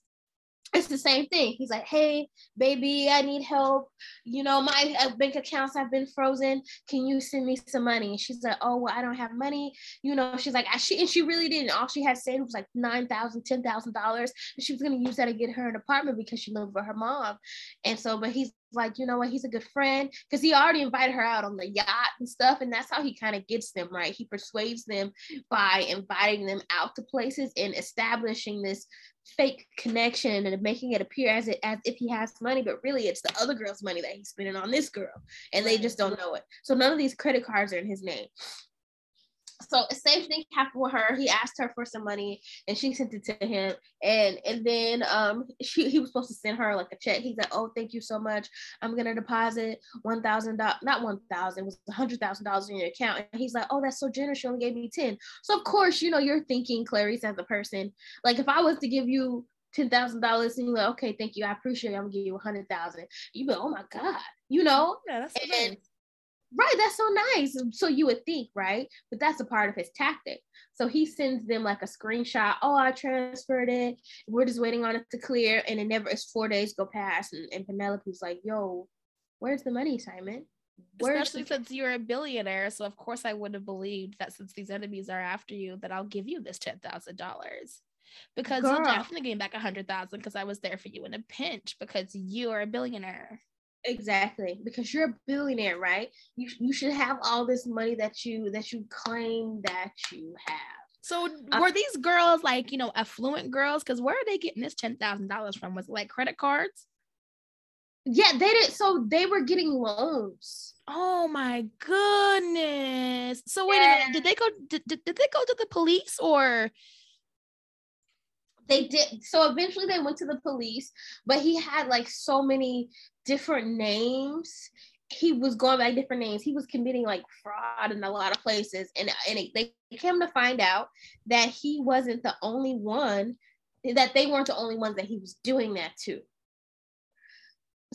it's the same thing. He's like, hey, baby, I need help. You know, my uh, bank accounts have been frozen. Can you send me some money? And she's like, oh, well, I don't have money. You know, she's like, I, she, and she really didn't. All she had saved was like $9,000, $10,000. And she was going to use that to get her an apartment because she lived with her mom. And so, but he's like, you know what? He's a good friend because he already invited her out on the yacht and stuff. And that's how he kind of gets them, right? He persuades them by inviting them out to places and establishing this fake connection and making it appear as it as if he has money, but really it's the other girl's money that he's spending on this girl, and they just don't know it. So none of these credit cards are in his name. So the same thing happened with her. He asked her for some money, and she sent it to him. And and then um she he was supposed to send her like a check. He's like, oh, thank you so much. I'm gonna deposit one thousand dollars, not one thousand, it was a hundred thousand dollars in your account. And he's like, oh, that's so generous. She only gave me ten. So of course, you know, you're thinking Clarice as a person. Like if I was to give you ten thousand dollars, and you're like, okay, thank you, I appreciate it. I'm gonna give you a hundred thousand. You be, like, oh my god, you know, Yeah, that's And- nice. Right? That's so nice. So you would think, right? But that's a part of his tactic. So he sends them like a screenshot. Oh, I transferred it. We're just waiting on it to clear, and it never. It's four days go past, and, and Penelope's like, yo, where's the money, Simon? Where's Especially the- since you're a billionaire. So of course I would have believed that since these enemies are after you, that I'll give you this ten thousand dollars. Because you'll definitely gain back a hundred thousand because I was there for you in a pinch because you are a billionaire. Exactly, because you're a billionaire, right? You you should have all this money that you that you claim that you have. So Uh, were these girls like, you know, affluent girls? Because where are they getting this ten thousand dollars from? Was it like credit cards? Yeah, they did. So they were getting loans. Oh my goodness. So wait a minute. Did they go did, did, did they go to the police or They did. So eventually they went to the police, but he had like so many different names. He was going by different names. He was committing like fraud in a lot of places, and and it, they came to find out that he wasn't the only one. That they weren't the only ones that he was doing that to.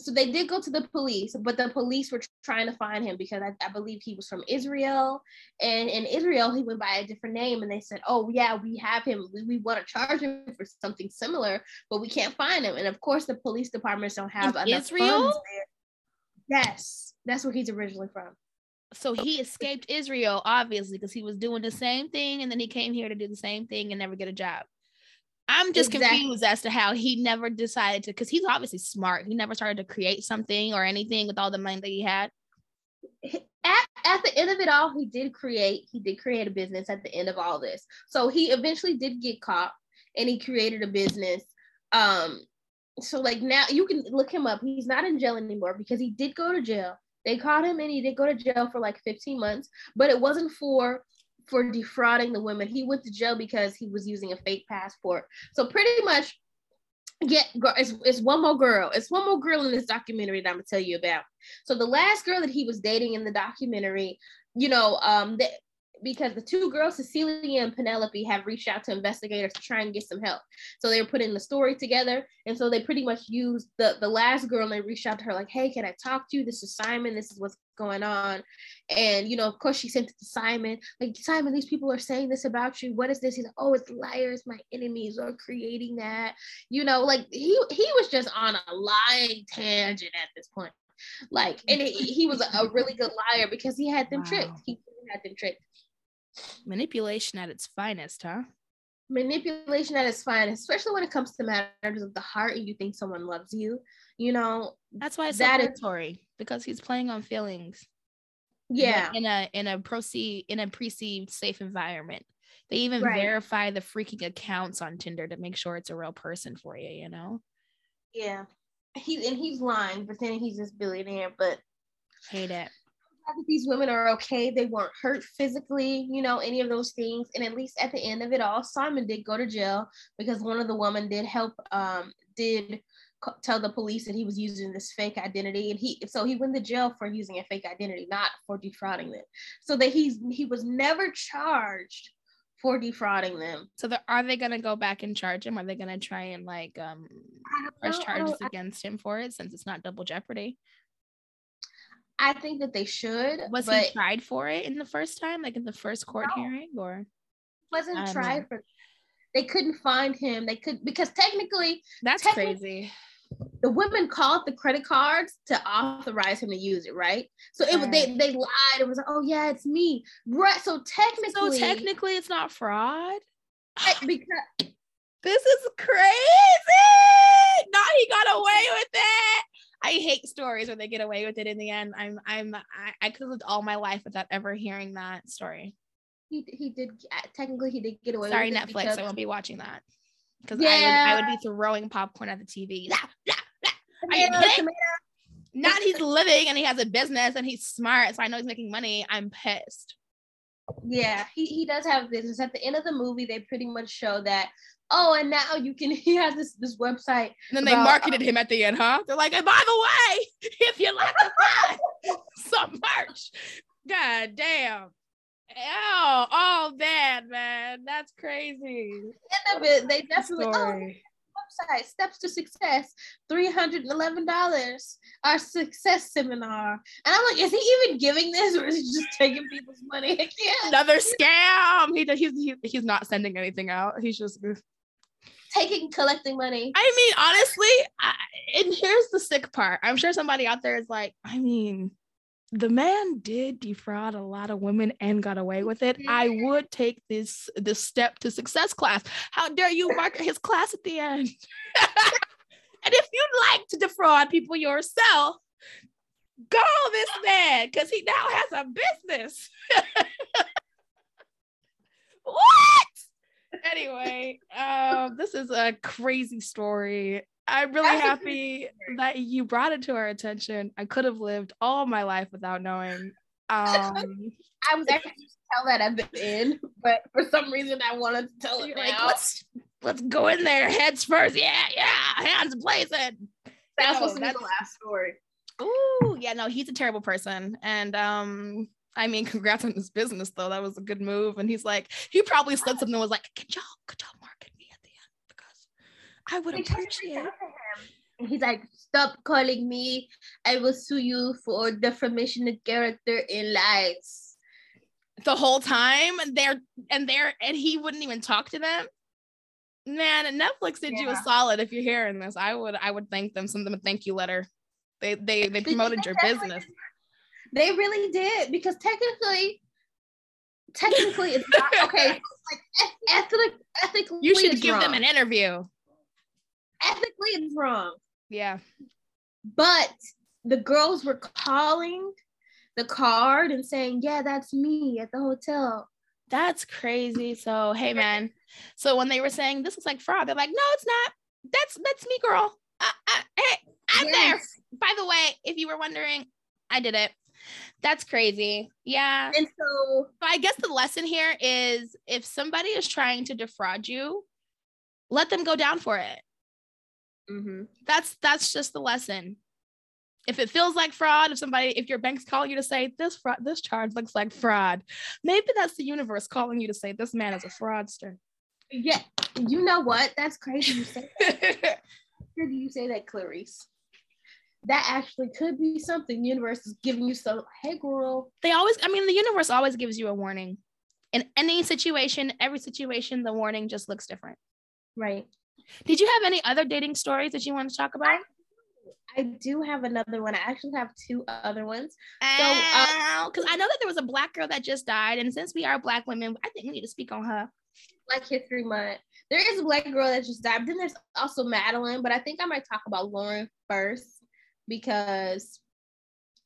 So they did go to the police, but the police were trying to find him because I, I believe he was from Israel. And in Israel, he went by a different name. And they said, Oh, yeah, we have him. We, we want to charge him for something similar, but we can't find him. And of course, the police departments don't have In enough Israel? funds there. Yes, that's where he's originally from. so he escaped Israel, obviously, because he was doing the same thing and then he came here to do the same thing and never get a job. I'm just Exactly. confused as to how he never decided to, because he's obviously smart. He never started to create something or anything with all the money that he had. at, at the end of it all, he did create he did create a business at the end of all this. So he eventually did get caught and he created a business. Um so like now you can look him up. He's not in jail anymore because he did go to jail. They caught him and he did go to jail for like 15 months, but it wasn't for for defrauding the women. He went to jail because he was using a fake passport. So pretty much girl, it's, it's one more girl. It's one more girl in this documentary that I'm gonna tell you about. So the last girl that he was dating in the documentary, you know, um, that because the two girls, Cecilia and Penelope, have reached out to investigators to try and get some help. So they were putting the story together, and so they pretty much used the the last girl and they reached out to her like, "Hey, can I talk to you? This is Simon. This is what's going on." And you know, of course, she sent it to Simon. Like, Simon, these people are saying this about you. What is this? He's like, "Oh, it's liars. My enemies are creating that." You know, like he he was just on a lying tangent at this point. Like, and he, he was a, a really good liar because he had them Wow. tricked. He had them tricked. Manipulation at its finest, huh? Manipulation at its finest, especially when it comes to matters of the heart and you think someone loves you. You know, That's why it's so That is- predatory because he's playing on feelings. yeah, In a in a proceed in a perceived safe environment. They even Right. verify the freaking accounts on Tinder to make sure it's a real person for you, you know? yeah. He and he's lying, pretending he's this billionaire, but Hate it. That these women are okay. They weren't hurt physically, you know, any of those things. And at least at the end of it all, Simon did go to jail because one of the women did help, um, did tell the police that he was using this fake identity, and he so he went to jail for using a fake identity, not for defrauding them. So that he's he was never charged for defrauding them. So the, are they gonna go back and charge him? Are they gonna try and like um press charges against him for it since it's not double jeopardy? I think that they should. Was he tried for it in the first time, like in the first court No. hearing, or wasn't tried know. for. They couldn't find him. They could because technically that's Technically- crazy. the women called the credit cards to authorize him to use it, right? So it was they Right. they lied. It was like, oh yeah, it's me, right? So technically, So technically, it's not fraud. because This is crazy. Not he got away with it. I hate stories where they get away with it in the end. I'm I'm I, I could have lived all my life without ever hearing that story. he he did uh, technically he did get away. Sorry, with it Netflix, because- I won't be watching that. Because I would I would be throwing popcorn at the TV. Are you kidding? Not he's living and he has a business and he's smart, so I know he's making money. I'm pissed. Yeah, he, he does have a business. At the end of the movie, they pretty much show that. Oh, and now you can. He has this this website. And then they About- marketed um, him at the end, huh? They're like, and by the way, if you like to buy some merch, god damn. Oh, oh that, man, that's crazy. End of it, they definitely. Oh, website, Steps to Success, $311, our success seminar. And I'm like, is he even giving this or is he just taking people's money? Another scam. He, he's, he, he's not sending anything out. He's just. Taking, collecting money. I mean, honestly, I, and here's the sick part. I'm sure somebody out there is like, I mean, the man did defraud a lot of women and got away with it. I mm-hmm. would take this this step to success class. How dare you mark his class at the end? and if you'd like to defraud people yourself, go this man because he now has a business. Anyway, um, this is a crazy story. I'm really That's happy that you brought it to our attention. I could have lived all my life without knowing. Um, I was actually tell that at the end, but for some reason I wanted to tell it now. like, let's let's go in there, heads first. Yeah, yeah, hands blazing. That's No, supposed to be the last story. Ooh, yeah, no, he's a terrible person. And um, I mean, congrats on his business though. That was a good move. And he's like, he probably said something that was like, Can y'all could y'all market me at the end? Because I would to appreciate reach to him. He's like, stop calling me. I will sue you for defamation of character in lies. the whole time and they're and they're and he wouldn't even talk to them man netflix did you a solid if you're hearing this i would i would thank them send them a thank you letter they they they promoted your business They really did because technically, technically it's not okay. like eth- ethic, ethically, you should give them an interview. Ethically it's wrong. yeah. But the girls were calling the card and saying, "Yeah, that's me at the hotel." that's crazy. So hey man. So when they were saying this is like fraud they're like no it's not. That's that's me girl. I, I, hey i'm there. By the way if you were wondering i did it that's crazy yeah And so So I guess the lesson here is if somebody is trying to defraud you, let them go down for it. mhm. That's that's just the lesson. If it feels like fraud, if somebody, if your bank's calling you to say this fraud, this charge looks like fraud, maybe that's the universe calling you to say this man is a fraudster. yeah, you know what? That's crazy. You say that. Where do you say that, Clarice? That actually could be something. The universe is giving you some. Hey, girl. they always, I mean, the universe always gives you a warning. In any situation, every situation, the warning just looks different. Right. Did you have any other dating stories that you want to talk about? I do have another one. I actually have two other ones. So, uh, because I know that there was a black girl that just died, and since we are black women, I think we need to speak on her. Black History Month. There is a black girl that just died. But then there's also Madeline, but I think I might talk about Lauren first because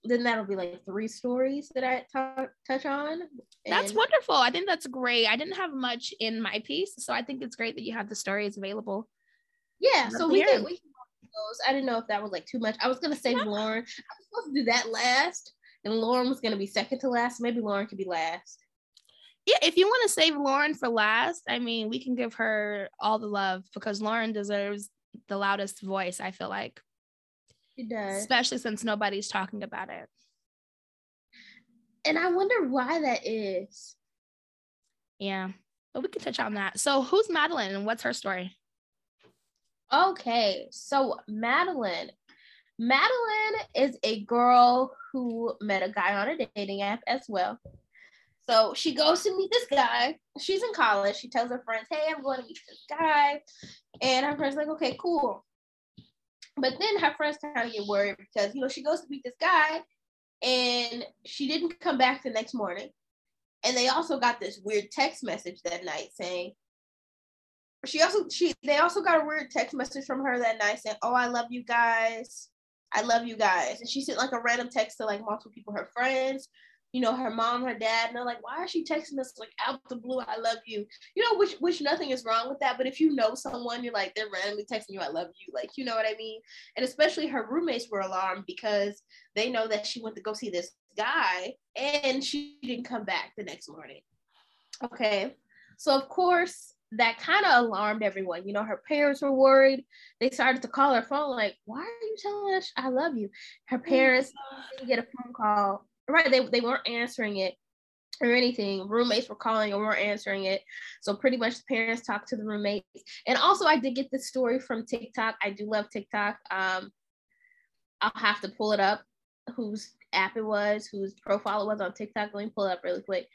then that'll be like three stories that I touch on. That's And- wonderful. I think that's great. I didn't have much in my piece, so I think it's great that you have the stories available. Yeah, so we can we can those. I didn't know if that was like too much. I was gonna save Lauren. I was supposed to do that last, and Lauren was gonna be second to last. Maybe Lauren could be last. Yeah, if you want to save Lauren for last, I mean, we can give her all the love because Lauren deserves the loudest voice, I feel like, She does. especially since nobody's talking about it. And I wonder why that is. Yeah, but we can touch on that. So, who's Madeline and what's her story? Okay, so Madeline. Madeline is a girl who met a guy on a dating app as well. So she goes to meet this guy. She's in college. She tells her friends, Hey, I'm going to meet this guy. And her friends like, okay, cool. But then her friends kind of get worried because you know she goes to meet this guy and she didn't come back the next morning. And they also got this weird text message that night saying, she also she they also got a weird text message from her that night saying, "Oh, I love you guys. I love you guys." And she sent like a random text to like multiple people, her friends, you know, her mom, her dad, and they're like, "Why is she texting us like out the blue? I love you." You know, which which nothing is wrong with that, but if you know someone, you're like they're randomly texting you, "I love you," like you know what I mean. And especially her roommates were alarmed because they know that she went to go see this guy and she didn't come back the next morning. Okay, so of course that kind of alarmed everyone. You know, her parents were worried. They started to call her phone, like, why are you telling us I love you? Her oh parents didn't get a phone call. Right, they, they weren't answering it. or anything. Roommates were calling and weren't answering it. So pretty much the parents talked to the roommates. And also I did get this story from TikTok. I do love TikTok. Um, I'll have to pull it up whose app it was, whose profile it was on TikTok. Let me pull it up really quick.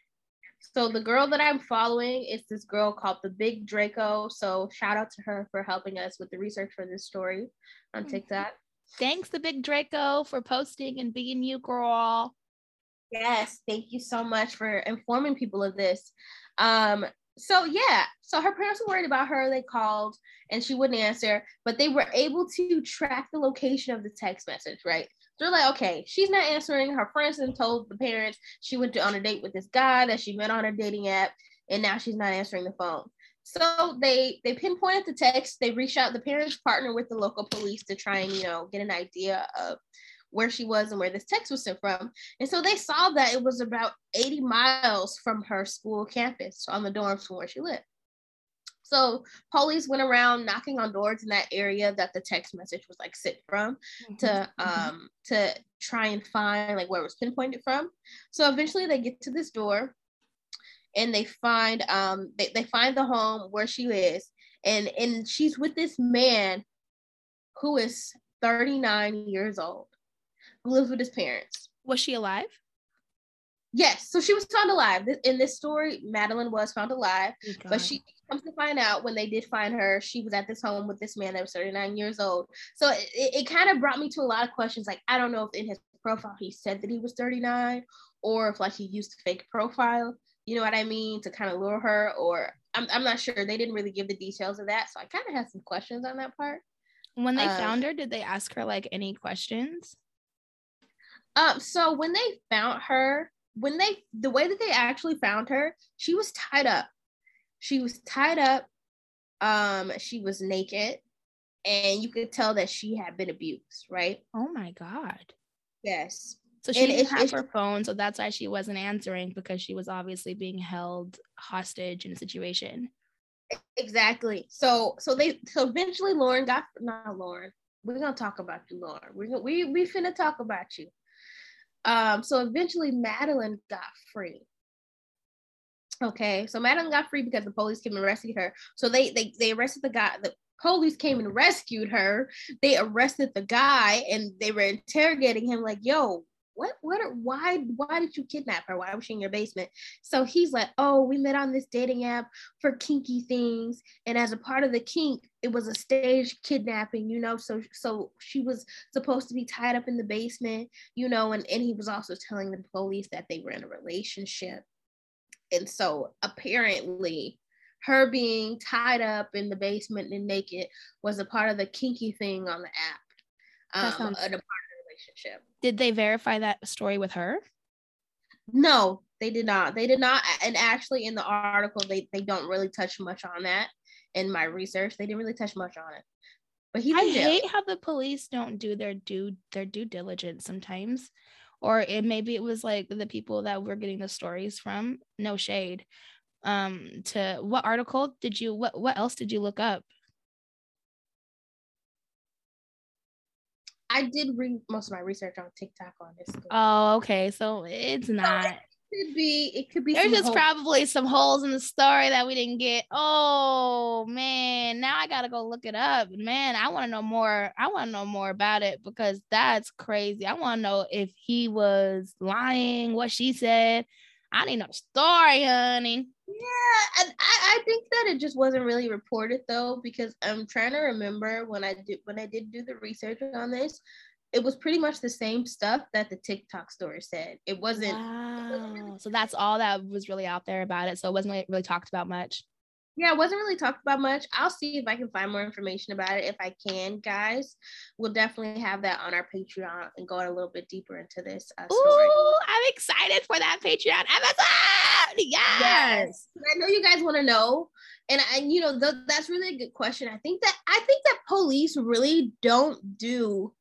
So the girl that I'm following is this girl called the Big Draco. So shout out to her for helping us with the research for this story on Mhm. TikTok. Thanks, the big Draco, for posting and being you, girl. Yes, thank you so much for informing people of this. Um, so yeah, so her parents were worried about her. They called and she wouldn't answer, but they were able to track the location of the text message, right? They're like, okay, she's not answering. Her friends then told the parents she went to, on a date with this guy that she met on a dating app, and now she's not answering the phone. So they they pinpointed the text. They reached out. The parents partnered with the local police to try and you know get an idea of where she was and where this text was sent from. And so they saw that it was about 80 miles from her school campus on the dorms from where she lived. So police went around knocking on doors in that area that the text message was like sent from to um to try and find like where it was pinpointed from. So eventually they get to this door and they find um they, they find the home where she is and and she's with this man who is 39 years old who lives with his parents. Was she alive? Yes, so she was found alive. In this story, Madeline was found alive, Thank but she comes to find out when they did find her, she was at this home with this man that was 39 years old. So it, it, it kind of brought me to a lot of questions. Like, I don't know if in his profile he said that he was 39 or if like he used a fake profile, you know what I mean, to kind of lure her, or I'm, I'm not sure. They didn't really give the details of that. So I kind of had some questions on that part. when they uh, found her, did they ask her like any questions? Um, so when they found her, when they the way that they actually found her, she was tied up. She was tied up. Um, she was naked, and you could tell that she had been abused, right? Oh my God. Yes. So she And didn't it's- have it's- her phone, so that's why she wasn't answering because she was obviously being held hostage in a situation. Exactly. So so they so eventually Lauren got not Lauren. We're gonna talk about you, Lauren. We're gonna we we finna talk about you. Um, so eventually Madeline got free. Okay, so Madeline got free because the police came and rescued her. So they they they arrested the guy. The police came and rescued her. They arrested the guy and they were interrogating him like, "Yo, what what are, why why did you kidnap her? Why was she in your basement?" So he's like, "Oh, we met on this dating app for kinky things, and as a part of the kink, it was a staged kidnapping, you know. So so she was supposed to be tied up in the basement, you know, and and he was also telling the police that they were in a relationship." And so apparently, her being tied up in the basement and naked was a part of the kinky thing on the app. Um, sounds- a part of the relationship. Did they verify that story with her? No, they did not. They did not. And actually, in the article, they they don't really touch much on that. In my research, they didn't really touch much on it. But he's I hate how the police don't do their due their due diligence sometimes. Or it maybe it was like the people that we're getting the stories from, no shade. Um, to what article did you what what else did you look up? I did read most of my research on TikTok on this. Oh, okay. So it's not. It could be. It could be. There's just hope. probably some holes in the story that we didn't get. Oh man, now I gotta go look it up. Man, I want to know more. I want to know more about it because that's crazy. I want to know if he was lying, what she said. I need the story, honey. Yeah, and I, I think that it just wasn't really reported though, because I'm trying to remember when I did when I did do the research on this, it was pretty much the same stuff that the TikTok story said. It wasn't Wow. So that's all that was really out there about it. So it wasn't really, really talked about much. yeah, it wasn't really talked about much. I'll see if I can find more information about it. If I can, guys, we'll definitely have that on our Patreon and go a little bit deeper into this uh, story. Ooh, I'm excited for that Patreon episode. Yes. I know you guys want to know, and I, you know, th- that's really a good question. I think that I think that police really don't do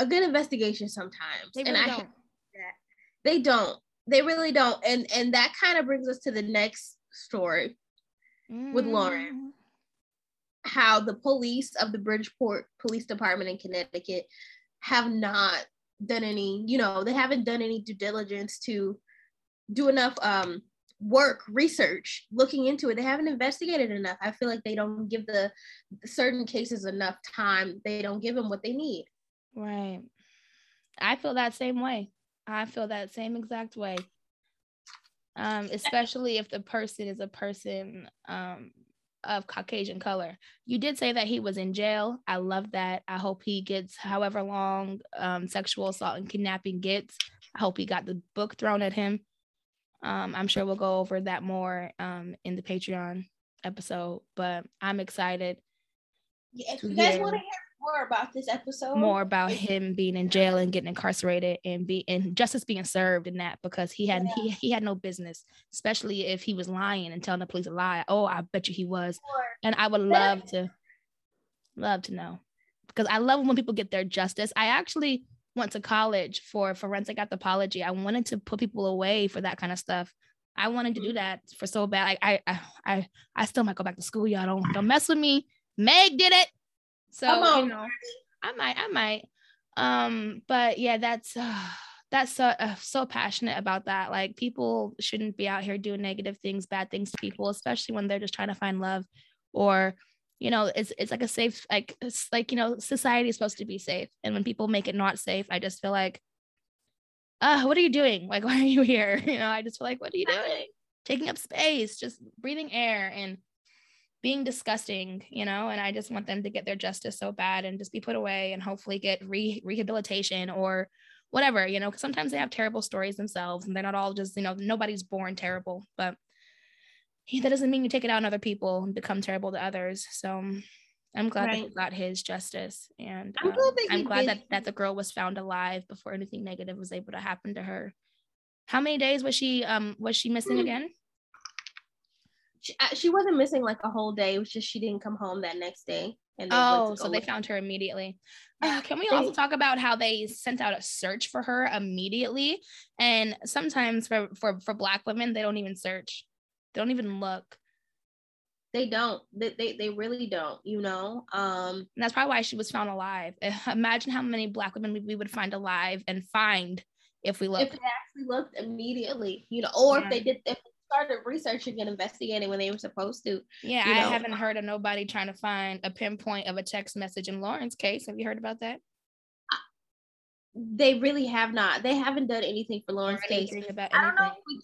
a good investigation sometimes, They and I don't. that. they don't. They really don't, and and that kind of brings us to the next story. with Lauren. Mm. how the police of the Bridgeport Police Department in Connecticut have not done any, you know, they haven't done any due diligence to do enough um work research looking into it they haven't investigated enough i feel like they don't give the certain cases enough time they don't give them what they need Right. I feel that same way. I feel that same exact way. Um, especially if the person is a person um of Caucasian color. You did say that he was in jail. I love that. I hope he gets however long um sexual assault and kidnapping gets. I hope he got the book thrown at him. Um, I'm sure we'll go over that more um in the Patreon episode, but I'm excited yeah, if you guys hear- want to hear more about this episode more about him being in jail and getting incarcerated and be and justice being served in that because he had he, he had no business, especially if he was lying and telling the police a lie. Oh, I bet you he was. And I would love to love to know. Because I love when people get their justice. I actually went to college for forensic anthropology. I wanted to put people away for that kind of stuff. I wanted to do that for so bad. I I I I still might go back to school. Y'all don't don't mess with me. Meg did it. So you know, I might, I might. Um, but yeah, that's uh, that's so uh, so passionate about that. Like people shouldn't be out here doing negative things, bad things to people, especially when they're just trying to find love, or you know, it's it's like a safe, like it's like you know, society is supposed to be safe, and when people make it not safe, I just feel like, uh, what are you doing? Like, why are you here? You know, I just feel like, what are you doing? Taking up space, just breathing air and being disgusting, you know, and I just want them to get their justice so bad and just be put away and hopefully get re- rehabilitation or whatever, you know, because sometimes they have terrible stories themselves and they're not all just, you know, nobody's born terrible, but that doesn't mean you take it out on other people and become terrible to others. So I'm glad that he got his justice and I'm um, glad that I'm glad that, that the girl was found alive before anything negative was able to happen to her. How many days was she um was she missing Hmm. again? she, uh, she wasn't missing like a whole day it was just she didn't come home that next day and then Oh, so they found her immediately. Uh, can we also talk about how they sent out a search for her immediately? And sometimes for for for black women, they don't even search. Don't even look. they don't they, they they really don't you know um And that's probably why she was found alive. Imagine how many black women we, would find alive and find if we looked if they actually looked immediately you know or Yeah. if they did if they started researching and investigating when they were supposed to yeah, you I haven't heard of nobody trying to find a pinpoint of a text message in Lauren's case. Have you heard about that? they really have not they haven't done anything for Or Lauren's case about I don't know if we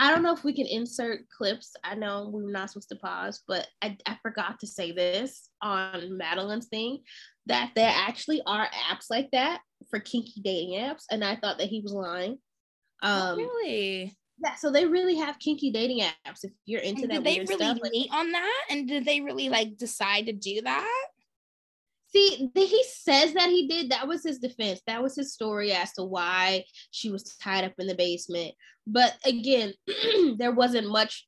I don't know if we can insert clips. I know we're not supposed to pause, but I, I forgot to say this on Madeline's thing that there actually are apps like that for kinky dating apps, and I thought that he was lying. Oh, Um, really? yeah, so they really have kinky dating apps if you're into And that did they really stuff. like- on that? And did they really like decide to do that? See, the, he says that he did. That was his defense. That was his story as to why she was tied up in the basement. But again, there wasn't much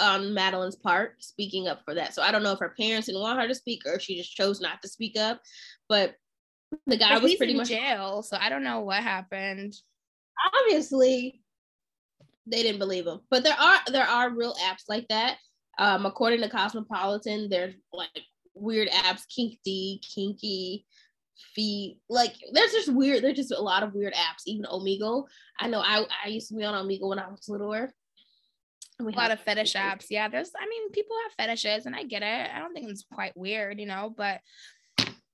on Madeline's part speaking up for that. So I don't know if her parents didn't want her to speak or she just chose not to speak up. But the guy But was pretty in much jail, so I don't know what happened. obviously they didn't believe him. But there are there are real apps like that. Um, according to Cosmopolitan, there's like weird apps, Kinky, Kinky, Feet. Like there's just weird. There's just a lot of weird apps. Even Omegle. I know I I used to be on Omegle when I was littler. We A lot of fetish apps. Yeah, there's I mean, people have fetishes and I get it. I don't think it's quite weird, you know, but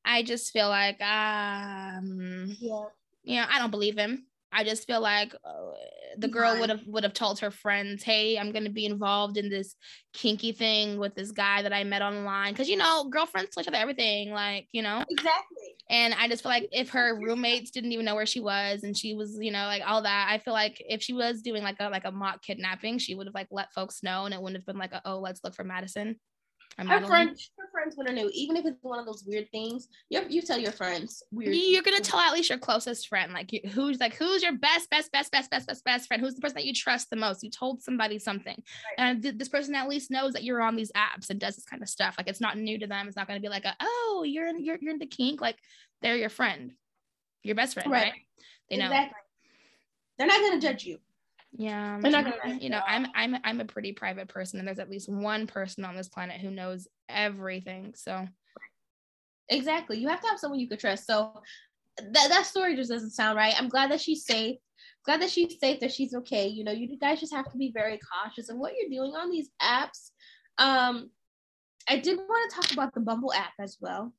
I just feel like um Yeah. you know, I don't believe him. I just feel like uh, the girl would have would have told her friends, "Hey, I'm going to be involved in this kinky thing with this guy that I met online." Because you know, girlfriends tell each other everything, like you know. Exactly. And I just feel like if her roommates didn't even know where she was, and she was, you know, like all that, I feel like if she was doing like a like a mock kidnapping, she would have like let folks know, and it wouldn't have been like, a, "Oh, let's look for Madison." Or Her friends, her friends would have knew, even if it's one of those weird things. You you tell your friends weird. you're gonna tell at least your closest friend like you- who's like who's your best best best best best best best friend who's the person that you trust the most you told somebody something and th- this person at least knows that you're on these apps and does this kind of stuff like it's not new to them it's not gonna be like a, oh you're in you're, you're into kink like they're your friend your best friend right, Right. they know Exactly. They're not gonna judge you. Yeah They're I'm- you know i'm i'm i'm a pretty private person and there's at least one person on this planet who knows everything so Exactly. You have to have someone you could trust. So that that story just doesn't sound right. I'm glad that she's safe. Glad that she's safe, that she's okay. You know, you guys just have to be very cautious of what you're doing on these apps. Um, I did want to talk about the Bumble app as well.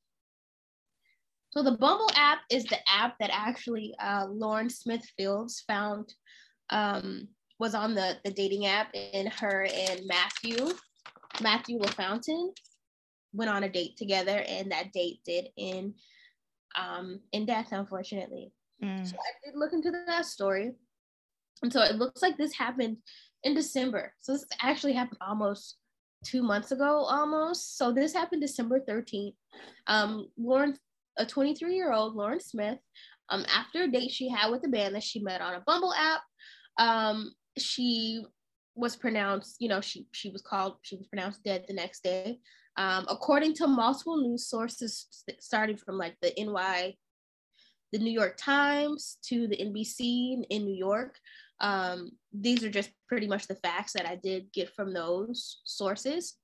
So the Bumble app is the app that actually uh, Lauren Smith Fields found um, was on the, the dating app, and her and Matthew, Matthew LaFountain, went on a date together, and that date did end um, in death, unfortunately. Mm. So I did look into that story. And so it looks like this happened in December. So this actually happened almost two months ago, almost. So this happened December 13th. Um, Lauren, a 23 year old Lauren Smith, um, after a date she had with a man that she met on a Bumble app, um, she was pronounced, you know, she she was called, she was pronounced dead the next day. Um, according to multiple news sources, starting from like the NY, the New York Times to the NBC in New York, um, these are just pretty much the facts that I did get from those sources.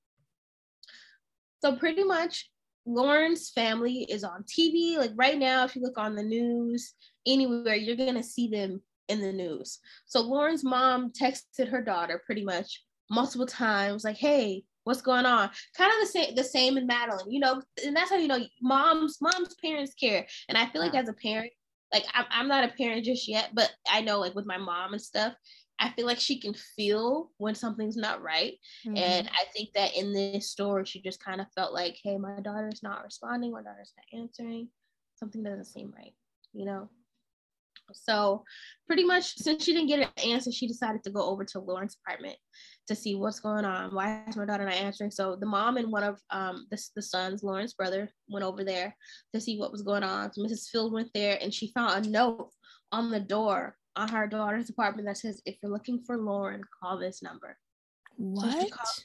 So pretty much, Lauren's family is on TV. Like right now, if you look on the news anywhere, you're gonna see them in the news. So Lauren's mom texted her daughter pretty much multiple times, like, "Hey, what's going on?" Kind of the same, the same in Madeline, you know. And that's how you know moms, moms, parents care. And I feel like as a parent, like I'm, I'm not a parent just yet, but I know like with my mom and stuff, I feel like she can feel when something's not right. Mhm. And I think that in this story, she just kind of felt like, hey, my daughter's not responding, my daughter's not answering. Something doesn't seem right, you know? So pretty much since she didn't get an answer, she decided to go over to Lauren's apartment to see what's going on. Why is my daughter not answering? So the mom and one of um the, the sons, Lauren's brother, went over there to see what was going on. So Mrs. Field went there and she found a note on the door on her daughter's apartment that says, if you're looking for Lauren, call this number. What? called-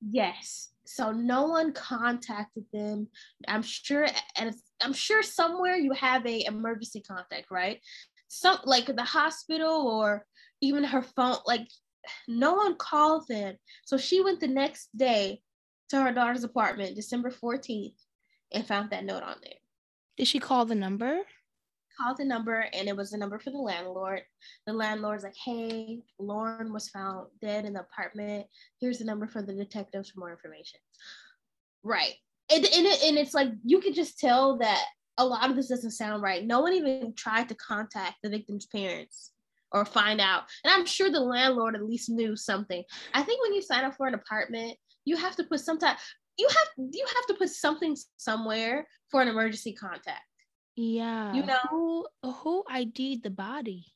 Yes. So no one contacted them. I'm sure, and I'm sure somewhere you have a emergency contact, right? Some like the hospital or even her phone. Like no one called them. So she went the next day to her daughter's apartment, December 14th, and found that note on there. Did she call the number? Called the number, and it was the number for the landlord. The landlord's like, "Hey, Lauren was found dead in the apartment. Here's the number for the detectives for more information." Right, and and, it, and it's like you could just tell that a lot of this doesn't sound right. No one even tried to contact the victim's parents or find out. And I'm sure the landlord at least knew something. I think when you sign up for an apartment, you have to put some type. You have you have to put something somewhere for an emergency contact. Yeah. You know- who who ID'd the body?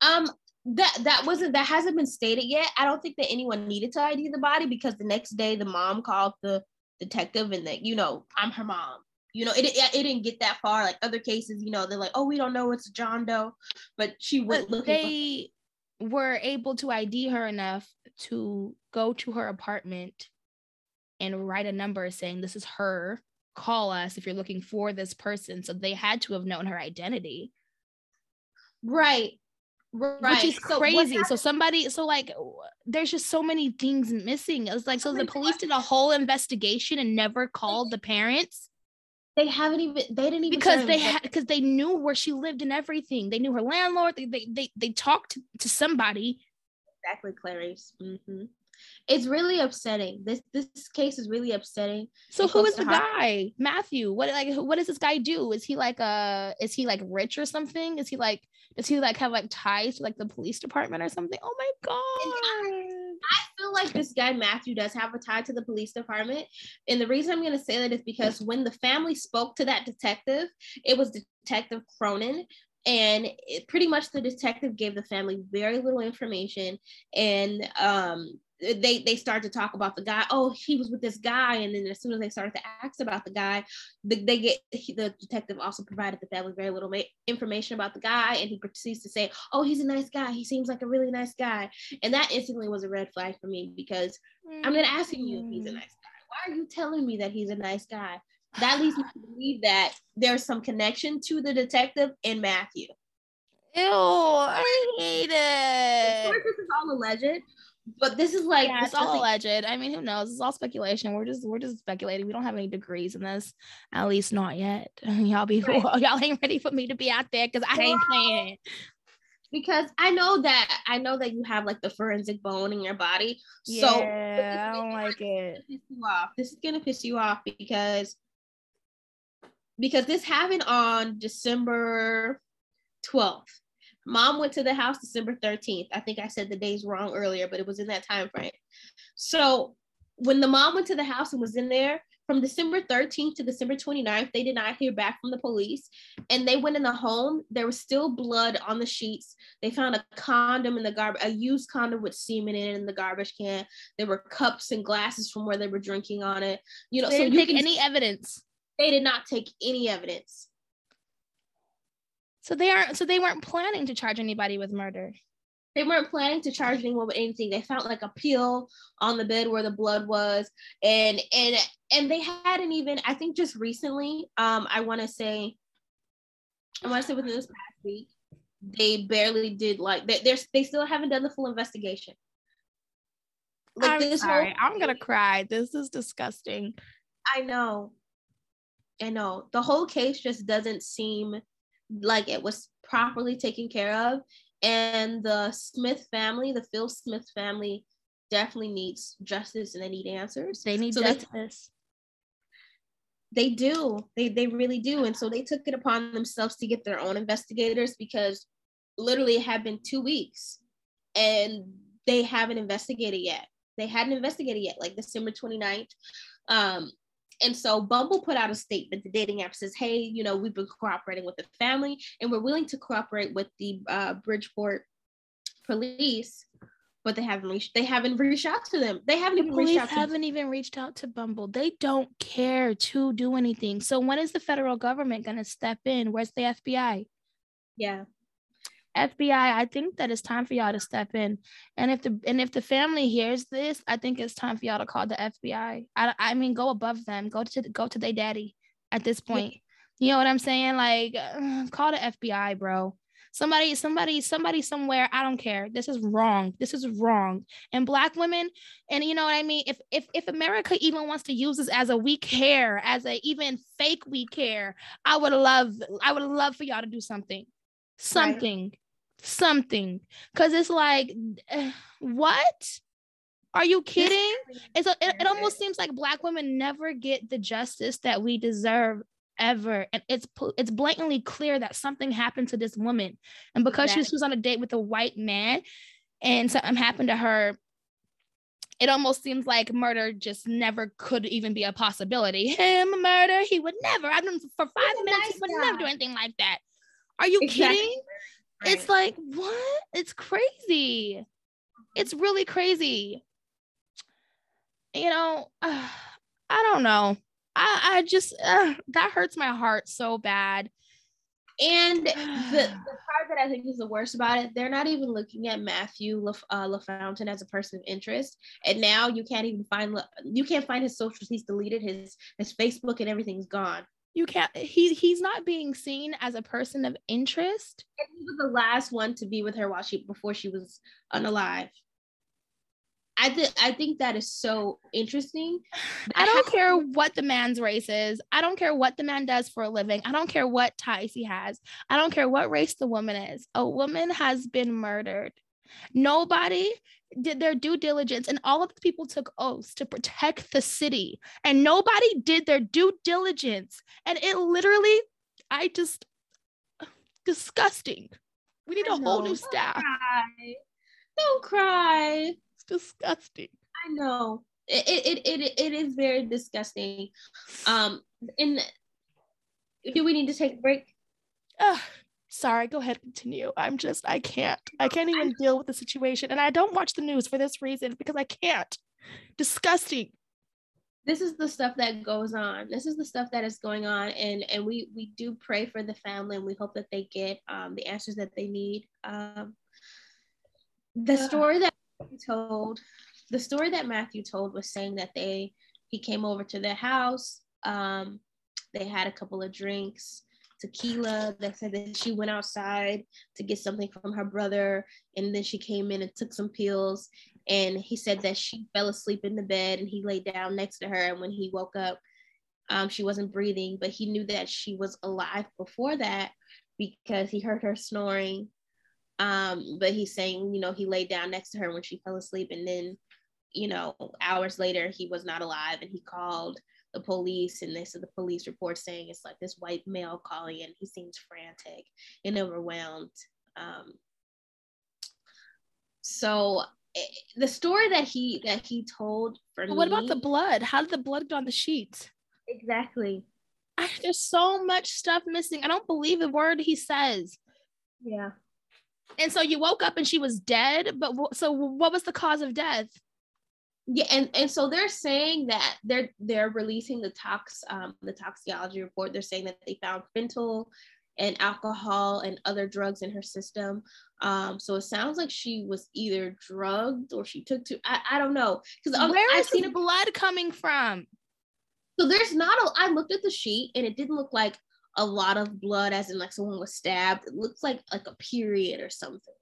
Um, that that wasn't that hasn't been stated yet. I don't think that anyone needed to ID the body because the next day the mom called the detective and that you know I'm her mom. You know, it, it it didn't get that far. Like other cases, you know, they're like, oh, we don't know it's John Doe, but she went But looking. for- they were able to ID her enough to go to her apartment and write a number saying this is her. Call us if you're looking for this person. So they had to have known her identity. right, right, which is So crazy. so somebody, so like, there's just so many things missing. It's like, so the police did a whole investigation and never called the parents they haven't even they didn't even because they had because they knew where she lived and everything. They knew her landlord. They they they, they talked to, to somebody. exactly Clarice. hmm It's really upsetting. This this case is really upsetting. So It who the to guy? Matthew. What like what does this guy do? Is he like uh is he like rich or something? Is he like does he like have like ties to like the police department or something? Oh my god. I feel like this guy Matthew does have a tie to the police department, and the reason I'm going to say that is because when the family spoke to that detective, it was Detective Cronin, and pretty much the detective gave the family very little information, and um, they they started to talk about the guy. Oh, he was with this guy, and then as soon as they started to ask about the guy, the, they get he, the detective also provided the family very little ma- information about the guy, and he proceeds to say, "Oh, he's a nice guy. He seems like a really nice guy." And that instantly was a red flag for me because I'm not asking you if he's a mm. nice guy. Why are you telling me that he's a nice guy? That leads me to believe that there's some connection to the detective and Matthew. Ew, I hate it. Of course, this is all alleged, but this is like yeah, this it's all alleged. I mean, who knows? It's all speculation. We're just we're just speculating. We don't have any degrees in this, at least not yet. Y'all be Right. y'all ain't ready for me to be out there because I ain't playing. because I know that I know that you have like the forensic bone in your body. so Yeah, I don't like it. piss you off. This is gonna piss you off because because this happened on December 12th. Mom went to the house December 13th. I think I said the days wrong earlier, but it was in that time frame. So when the mom went to the house and was in there from December 13th to December 29th, they did not hear back from the police. And they went in the home. There was still blood on the sheets. They found a condom in the garbage, a used condom with semen in it in the garbage can. There were cups and glasses from where they were drinking on it. You know, They so didn't take can any evidence. they did not take any evidence. So they aren't so they weren't planning to charge anybody with murder. They weren't planning to charge anyone with anything. They found like a peel on the bed where the blood was, and and and they hadn't even. I think just recently, um, I want to say, I want to say within this past week, they barely did like they they're, they still haven't done the full investigation. Like I'm this whole sorry, I'm gonna cry. This is disgusting. I know. I know. The whole case just doesn't seem like it was properly taken care of. And the Smith family, the Phil Smith family, definitely needs justice and they need answers. They need So they- justice. They do. They they really do. And so they took it upon themselves to get their own investigators because literally it had been two weeks and they haven't investigated yet. They hadn't investigated yet, like December 29th. Um, and so Bumble put out a statement. The dating app says, "Hey, you know, we've been cooperating with the family, and we're willing to cooperate with the uh, Bridgeport police, but they haven't reached. They haven't reached out to them. They haven't The even reached police out haven't even reached out to Bumble. They don't care to do anything. So when is the federal government gonna step in? Where's the FBI? Yeah, FBI, I think that it's time for y'all to step in. And if the and if the family hears this, I think it's time for y'all to call the FBI. I, I mean, go above them. Go to go to their daddy at this point. You know what I'm saying? Like, uh, call the FBI, bro. Somebody, somebody, somebody somewhere. I don't care. This is wrong. This is wrong. And black women, and you know what I mean. If if if America even wants to use this as a weak hair, as a even fake weak hair, I would love, I would love for y'all to do something something something. Because it's like eh, what? Are you kidding? it's a, it, it almost seems like black women never get the justice that we deserve ever. And it's it's blatantly clear that something happened to this woman. And because she was on a date with a white man and something happened to her it almost seems like murder just never could even be a possibility. Him murder he would never. I've known for five minutes he nice would never do anything like that are you Exactly. kidding it's like what it's crazy it's really crazy you know i don't know i i just uh, that hurts my heart so bad And the, the part that I think is the worst about it, they're not even looking at Matthew Laf- uh, LaFountain as a person of interest. And now you can't even find La- you can't find his socials. He's deleted his his Facebook and everything's gone. You can't he he's not being seen as a person of interest And he was the last one to be with her while she before she was unalive. I th- I think that is so interesting. I don't care what the man's race is. I don't care what the man does for a living. I don't care what ties he has. I don't care what race the woman is. A woman has been murdered. Nobody did their due diligence, and all of the people took oaths to protect the city, and nobody did their due diligence. And it literally, I just disgusting. We need I a whole new Don't staff. cry. Don't cry. It's disgusting. I know. It it, it it is very disgusting. Um and do we need to take a break? Sorry, go ahead, continue. I'm just, I can't. I can't even deal with the situation. And I don't watch the news for this reason because I can't. Disgusting. This is the stuff that goes on. This is the stuff that is going on, and and we we do pray for the family, and we hope that they get um, the answers that they need. Um, the story that Matthew told, the story that Matthew told was saying that they he came over to their house. Um, they had a couple of drinks, tequila. They said that she went outside to get something from her brother, and then she came in and took some pills. And he said that she fell asleep in the bed, and he laid down next to her. And when he woke up, um, she wasn't breathing, but he knew that she was alive before that because he heard her snoring. Um, but he's saying, you know, he laid down next to her when she fell asleep, and then, you know, hours later he was not alive, and he called the police, and they said the police report saying it's like this white male calling and He seems frantic and overwhelmed. Um, so eh, the story that he that he told for But what about the blood? How did the blood get on the sheets? exactly? I, there's so much stuff missing. I don't believe a word he says. Yeah. And so you woke up and she was dead. But wh- so what was the cause of death? Yeah, and, and so they're saying that they're they're releasing the tox um, the toxicology report. They're saying that they found fentanyl and alcohol and other drugs in her system. Um, so it sounds like she was either drugged or she took to I, I don't know because Where I've is seen the blood coming from? So there's not a. I looked at the sheet and it didn't look like a lot of blood, as in like someone was stabbed. It looks like like a period or something.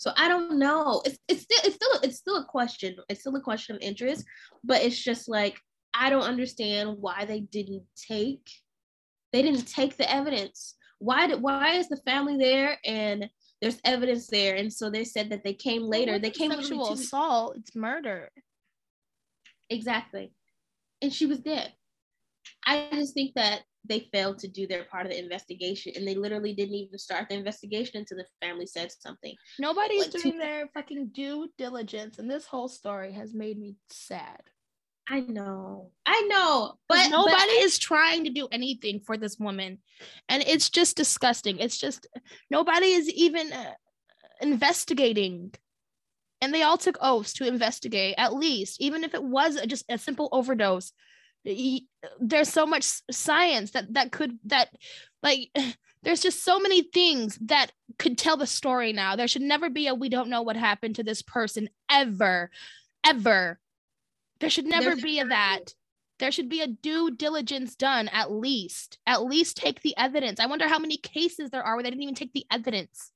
So I don't know. It's it's still it's still it's still a question. It's still a question of interest, but it's just like I don't understand why they didn't take they didn't take the evidence. Why did why is the family there and there's evidence there? And so they said that they came later. They came sexual assault. It's murder. Exactly. And she was dead. I just think that they failed to do their part of the investigation and they literally didn't even start the investigation until the family said something. Nobody's Like, two- doing their fucking due diligence, and this whole story has made me sad. I know. I know. But But but nobody is trying to do anything for this woman, and it's just disgusting. It's just nobody is even uh, investigating, and they all took oaths to investigate at least, even if it was just a simple overdose. There's so much science that that could that like there's just so many things that could tell the story now. There should never be a we don't know what happened to this person ever, ever. There should never There's- be a that. There should be a due diligence done at least. At least take the evidence. I wonder how many cases there are where they didn't even take the evidence.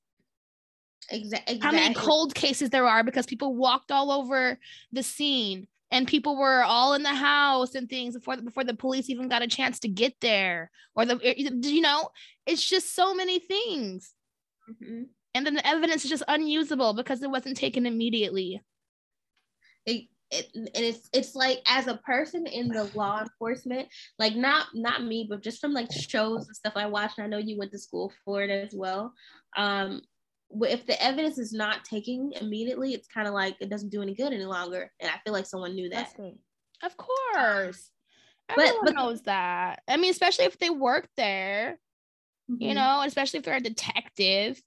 exactly. How many cold cases there are because people walked all over the scene and people were all in the house and things before before the police even got a chance to get there or the you know it's just so many things Mhm. and then the evidence is just unusable because it wasn't taken immediately It, it, and it's it's like as a person in the law enforcement, like not not me, but just from like shows and stuff I watched. And I know you went to school for it as well. Um, if the evidence is not taken immediately, it's kind of like it doesn't do any good any longer. And I feel like someone knew that. of course everyone but- knows that i mean especially if they work there you Mhm. know, especially if they're a detective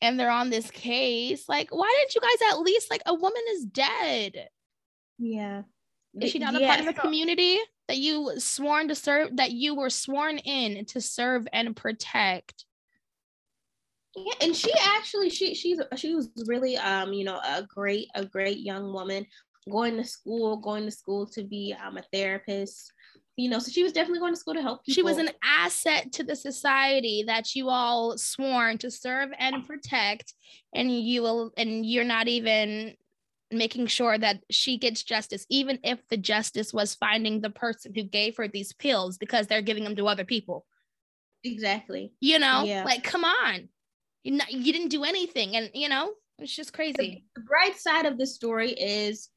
and they're on this case. Like, why didn't you guys at least like a woman is dead? Yeah. Is she It- not a part of the so- community that you sworn to serve that you were sworn in to serve and protect? Yeah, and she actually she she's she was really um you know a great a great young woman going to school going to school to be um a therapist you know so she was definitely going to school to help people. She was an asset to the society that you all sworn to serve and protect, and you will and you're not even making sure that she gets justice, even if the justice was finding the person who gave her these pills because they're giving them to other people. exactly you know Yeah. like come on you you didn't do anything and you know it's just crazy the bright side of the story is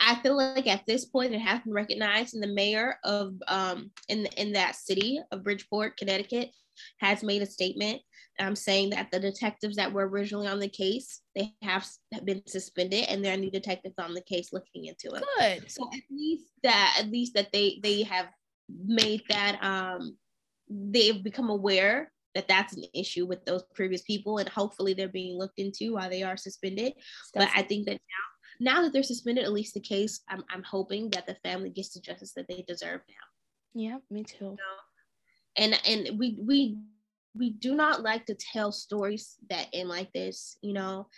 I feel like at this point it has been recognized, and the mayor of um in in that city of Bridgeport, Connecticut, has made a statement um, saying that the detectives that were originally on the case they have, have been suspended, and there are new detectives on the case looking into it. good So at least that at least that they they have made that um they've become aware that that's an issue with those previous people, and hopefully they're being looked into while they are suspended but I think that now, now that they're suspended, at least the case, I'm, I'm hoping that the family gets the justice that they deserve now. yeah me too And and we we we do not like to tell stories that end like this. You know,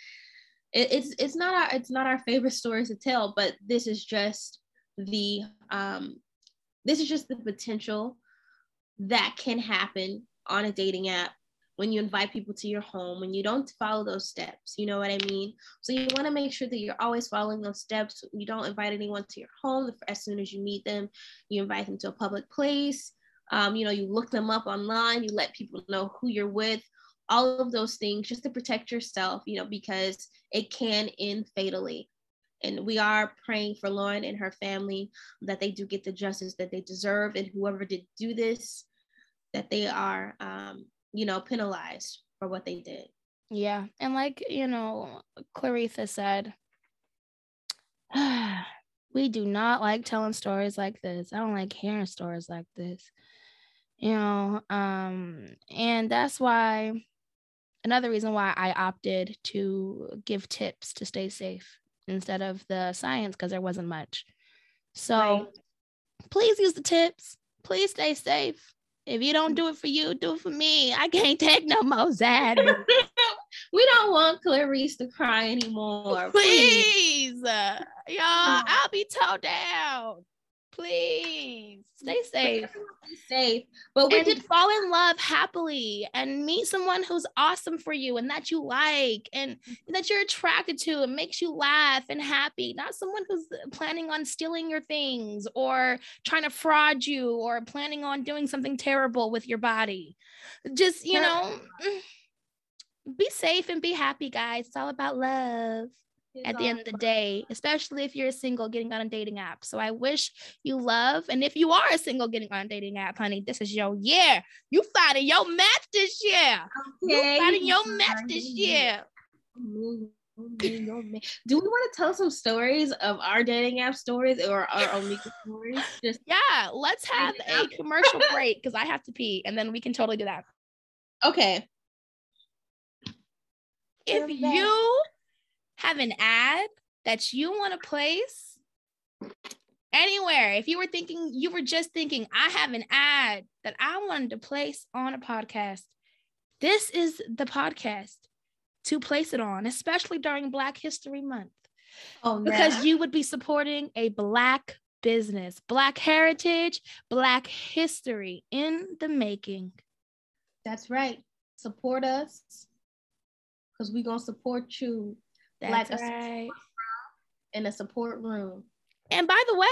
it, it's it's not our it's not our favorite stories to tell, but this is just the um this is just the potential that can happen on a dating app when you invite people to your home when you don't follow those steps you know what i mean? So you want to make sure that you're always following those steps. You don't invite anyone to your home as soon as you meet them you invite them to a public place. Um, you know you look them up online you let people know who you're with all of those things just to protect yourself, you know, because it can end fatally. And we are praying for Lauren and her family that they do get the justice that they deserve, and whoever did do this, that they are, um, you know, penalized for what they did. Yeah. And like, you know, Claritha said, we do not like telling stories like this. I don't like hearing stories like this. You know, um, and that's why another reason why I opted to give tips to stay safe instead of the science because there wasn't much. So Right. please use the tips. Please stay safe. If you don't do it for you, do it for me. I can't take no more Xanadu. we don't want Clarice to cry anymore. Please. Please, uh, y'all, I'll be towed down. Please stay safe Be safe. But we did fall in love happily and meet someone who's awesome for you and that you like and mm-hmm. that you're attracted to and makes you laugh and happy. Not someone who's planning on stealing your things or trying to fraud you or planning on doing something terrible with your body. Just, you know, mm, be safe and be happy, guys. It's all about love at the end of the day, especially if you're a single getting on a dating app. So I wish you love. And if you are a single getting on a dating app, honey, this is your year. You finding your match this year. You finding your match this year. Do we want to tell some stories of our dating app stories or our Omegle stories? Just Yeah, let's have a commercial break because I have to pee and then we can totally do that. okay. If you have an ad that you want to place anywhere, if you were thinking, you were just thinking, I have an ad that I wanted to place on a podcast, this is the podcast to place it on, especially during Black History Month, Oh, because you would be supporting a Black business, Black heritage, Black history in the making. that's right. Support us because we're gonna support you That's Like a- right. in a support room. And by the way,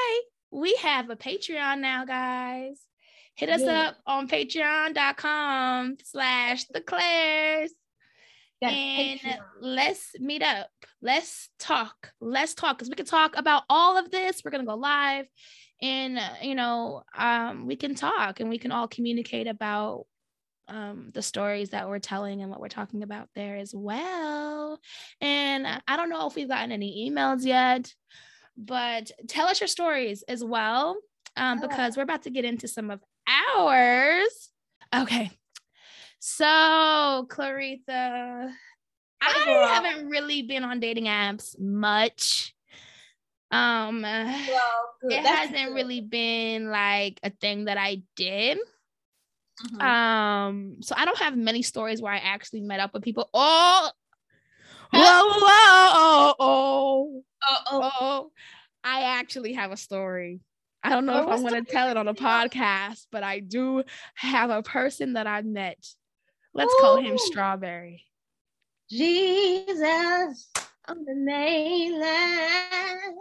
we have a Patreon now, guys. Hit us Yeah. up on patreon.com slash the Clair's. And Patreon. let's meet up. Let's talk. Let's talk because we can talk about all of this. We're gonna go live, and uh, you know, um, we can talk and we can all communicate about um, the stories that we're telling and what we're talking about there as well. And I don't know if we've gotten any emails yet, but tell us your stories as well, um, because we're about to get into some of ours. Okay. So, Clarita, I haven't really been on dating apps much. Um, Well, it hasn't good. really been like a thing that I did. Mhm. Um, so I don't have many stories where I actually met up with people. Oh, whoa, whoa, oh, oh, oh, oh, oh. I actually have a story. I don't know Oh, if I'm going to tell it on a do you have? podcast, but I do have a person that I met. Let's call him Strawberry. Jesus on the main line.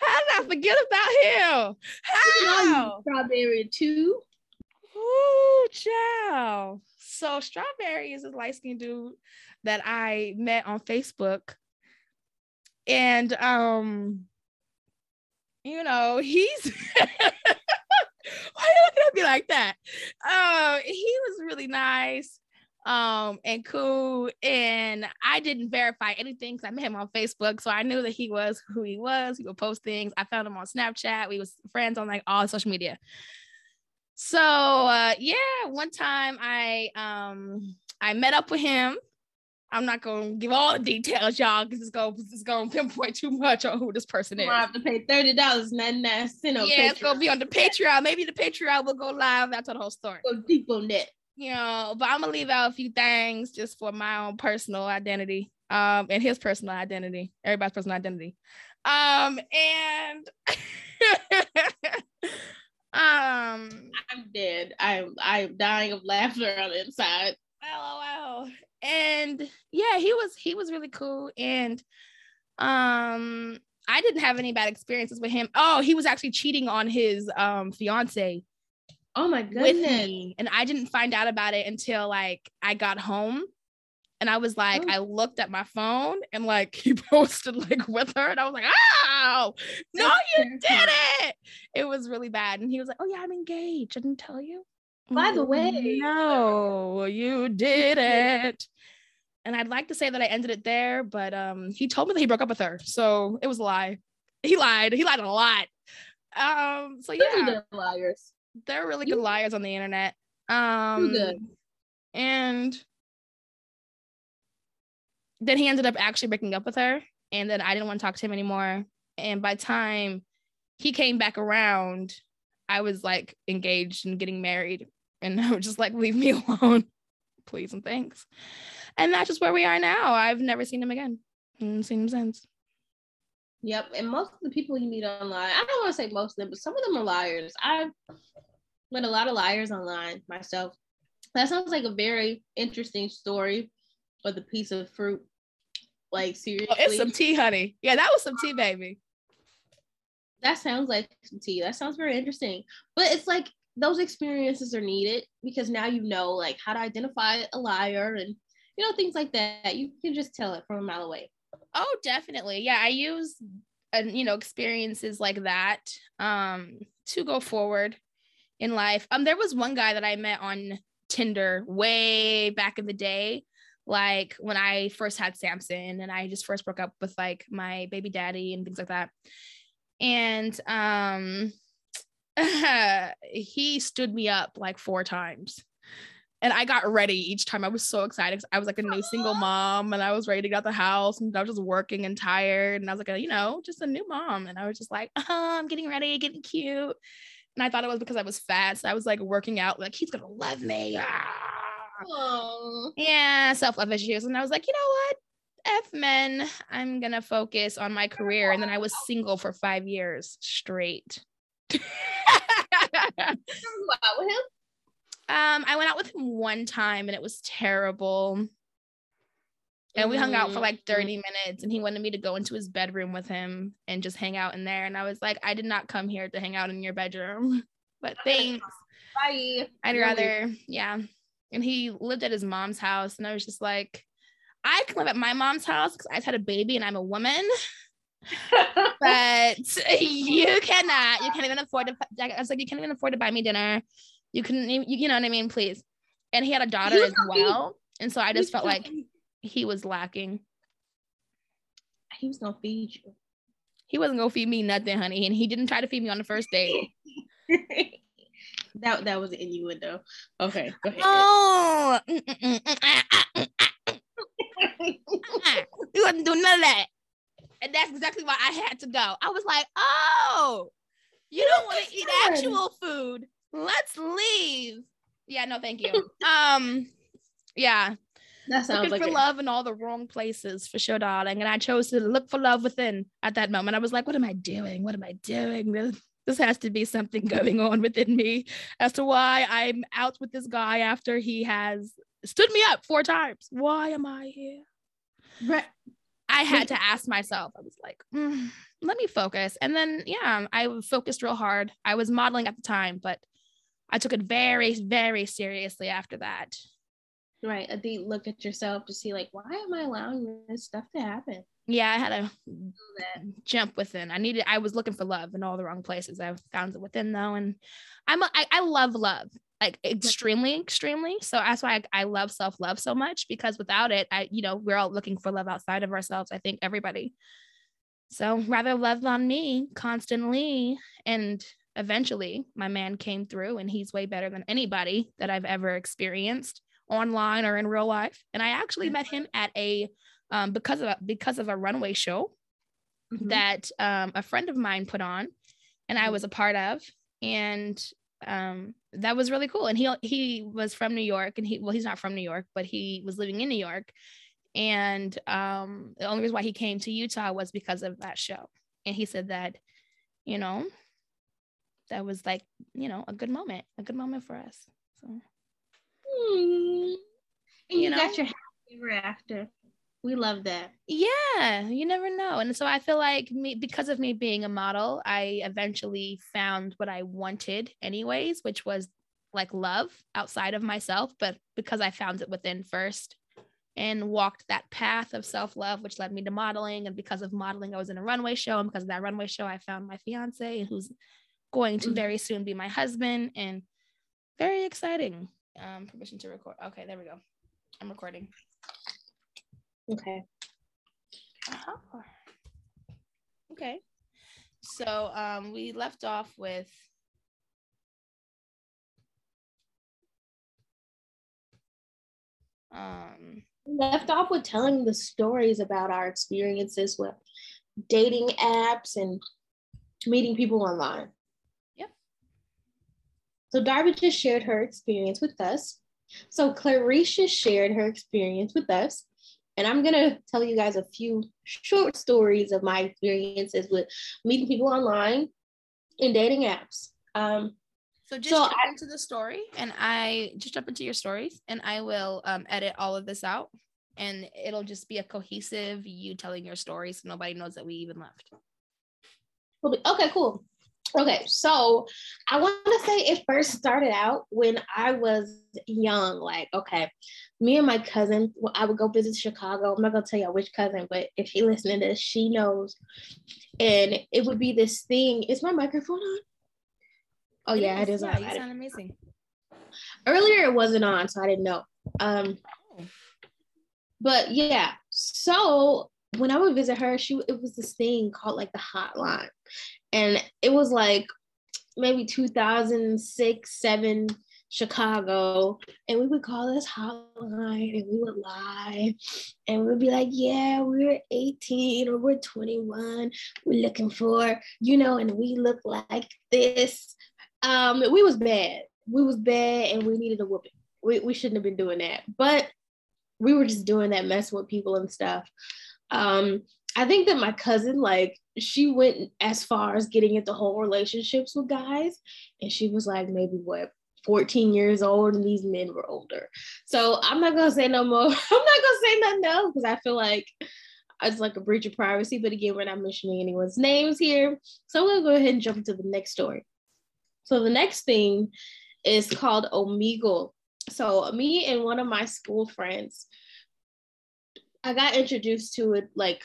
How did I forget about him? How? Strawberry too. Ooh, child. So Strawberry is a light skinned dude that I met on Facebook. And um, you know, he's why you looking at me like that? Um, he was really nice um and cool and i didn't verify anything because i met him on facebook so i knew that he was who he was. He would post things. I found him on snapchat. We was friends on like all social media. So uh yeah one time i um i met up with him. I'm not gonna give all the details y'all because it's gonna it's gonna pinpoint too much on who this person is I have to pay thirty dollars ninety nine cent on yeah it's gonna be on the patreon. Maybe the patreon will go live after the whole story. Go deep on that. You know, but I'm gonna leave out a few things just for my own personal identity, um, and his personal identity, everybody's personal identity. Um, and um, I'm dead. I'm I'm dying of laughter on the inside. lol. And yeah, he was he was really cool. And um I didn't have any bad experiences with him. Oh, he was actually cheating on his um fiance. Oh my with goodness. me. And I didn't find out about it until like I got home. And I was like, Oh. I looked at my phone and like he posted like with her. And I was like, oh, no, you did it. It was really bad. And he was like, oh, yeah, I'm engaged. I didn't tell you. By the way- no, you did it. And I'd like to say that I ended it there, but um, he told me that he broke up with her. So it was a lie. He lied. He lied a lot. Um, so yeah, liars. They're really good liars on the internet. Um, and then he ended up actually breaking up with her, and then I didn't want to talk to him anymore. And by the time he came back around, I was like engaged and getting married, and I was just like, leave me alone, please and thanks. And that's just where we are now. I've never seen him again. Haven't seen him since. Yep. And most of the people you meet online, I don't want to say most of them, but some of them are liars. I've met a lot of liars online myself. That sounds like a very interesting story for the piece of fruit. Like seriously, Oh, it's some tea, honey. Yeah, that was some tea, baby. that sounds like some tea. That sounds very interesting. But it's like those experiences are needed because now you know like how to identify a liar and you know things like that. You can just tell it from a mile away. Oh, definitely. Yeah, I use uh, you know experiences like that um to go forward in life. Um there was one guy that I met on Tinder way back in the day like when I first had Samson and I just first broke up with like my baby daddy and things like that. And um he stood me up like four times. And I got ready each time. I was so excited. I was like a new single mom and I was ready to get out the house and I was just working and tired. And I was like, a, you know, just a new mom. And I was just like, oh, I'm getting ready, getting cute. And I thought it was because I was fat. So I was like working out, like, he's gonna love me. Ah. Yeah, self-love issues. And I was like, you know what? F men, I'm gonna focus on my career. And then I was single for five years straight. out with him. Um, I went out with him one time and it was terrible. And we hung out for like Mm. 30 minutes and he wanted me to go into his bedroom with him and just hang out in there. And I was like, I did not come here to hang out in your bedroom. But thanks. Bye. I'd rather, yeah. And he lived at his mom's house, and I was just like, I can live at my mom's house because I just had a baby and I'm a woman, but you cannot. You can't even afford to. I was like, you can't even afford to buy me dinner. You couldn't, you, you know what I mean? Please. And he had a daughter as well, and so I just felt like he he was lacking. He was gonna feed you. He wasn't gonna feed me nothing, honey, and he didn't try to feed me on the first date. that that was an innuendo. Okay, go ahead. Oh, you wouldn't do none of that. And that's exactly why I had to go. I was like, oh, you don't want to eat actual food. Let's leave. Yeah, no, thank you. um, yeah, that sounds looking like for a- love in all the wrong places for sure, darling. And I chose to look for love within at that moment. I was like, what am I doing? What am I doing? This, this has to be something going on within me as to why I'm out with this guy after he has stood me up four times. Why am I here? Right. I had to ask myself. I was like, "Mm, let me focus. And then, yeah, I focused real hard. I was modeling at the time, but I took it very, very seriously after that. Right. A deep look at yourself to see like why am I allowing this stuff to happen? Yeah, I had to jump within. I needed. I was looking for love in all the wrong places. I found it within though, and I'm. A, I, I love love like extremely, extremely. So that's why I, I love self love so much because without it, I you know we're all looking for love outside of ourselves. I think everybody. So rather love on me constantly, and eventually my man came through, and he's way better than anybody that I've ever experienced online or in real life. And I actually met him at a um, because of a, because of a runway show Mhm. that um, a friend of mine put on and I Mhm. was a part of. And um, that was really cool. And he he was from New York and he well, he's not from New York, but he was living in New York. And um, the only reason why he came to Utah was because of that show. And he said that, you know, that was like, you know, a good moment, a good moment for us. So Hmm. And You you, know? got your happy ever after. We love that. yeah you never know and so i feel like me because of me being a model i eventually found what i wanted anyways which was like love outside of myself, but because I found it within first and walked that path of self love, which led me to modeling. And because of modeling, I was in a runway show. And because of that runway show, I found my fiance, who's going to Mhm. very soon be my husband. And very exciting. Um, permission to record. Okay, there we go. I'm recording. Okay. Uh-huh. Okay. So um, we left off with um left off with telling the stories about our experiences with dating apps and meeting people online. So Darby just shared her experience with us. So Clarisha shared her experience with us. And I'm gonna tell you guys a few short stories of my experiences with meeting people online and dating apps. Um, so just So jump I- into the story and I just jump into your stories and I will um, edit all of this out and it'll just be a cohesive you telling your stories so nobody knows that we even left. Okay, cool. Okay, so I want to say it first started out when I was young. Like, okay, me and my cousin, well, I would go visit Chicago. I'm not gonna tell you which cousin, but if she listening to this, she knows. And it would be this thing. Is my microphone on? Oh yeah, it is Yeah, on. you sound amazing. Earlier it wasn't on, so I didn't know. Um, Oh. but yeah, so when I would visit her, she it was this thing called like the hotline, and it was like maybe 2006, seven Chicago, and we would call this hotline, and we would lie, and we would be like, "Yeah, we're 18 or we're 21, we're looking for, you know, and we look like this." Um, we was bad, we was bad, and we needed a whooping. We we shouldn't have been doing that, but we were just doing that, messing with people and stuff. Um, I think that my cousin, like, she went as far as getting into whole relationships with guys, and she was like maybe what 14 years old, and these men were older. So I'm not gonna say no more. I'm not gonna say nothing else because I feel like it's like a breach of privacy. But again, we're not mentioning anyone's names here. So I'm gonna go ahead and jump into the next story. So the next thing is called Omegle. So me and one of my school friends, I got introduced to it like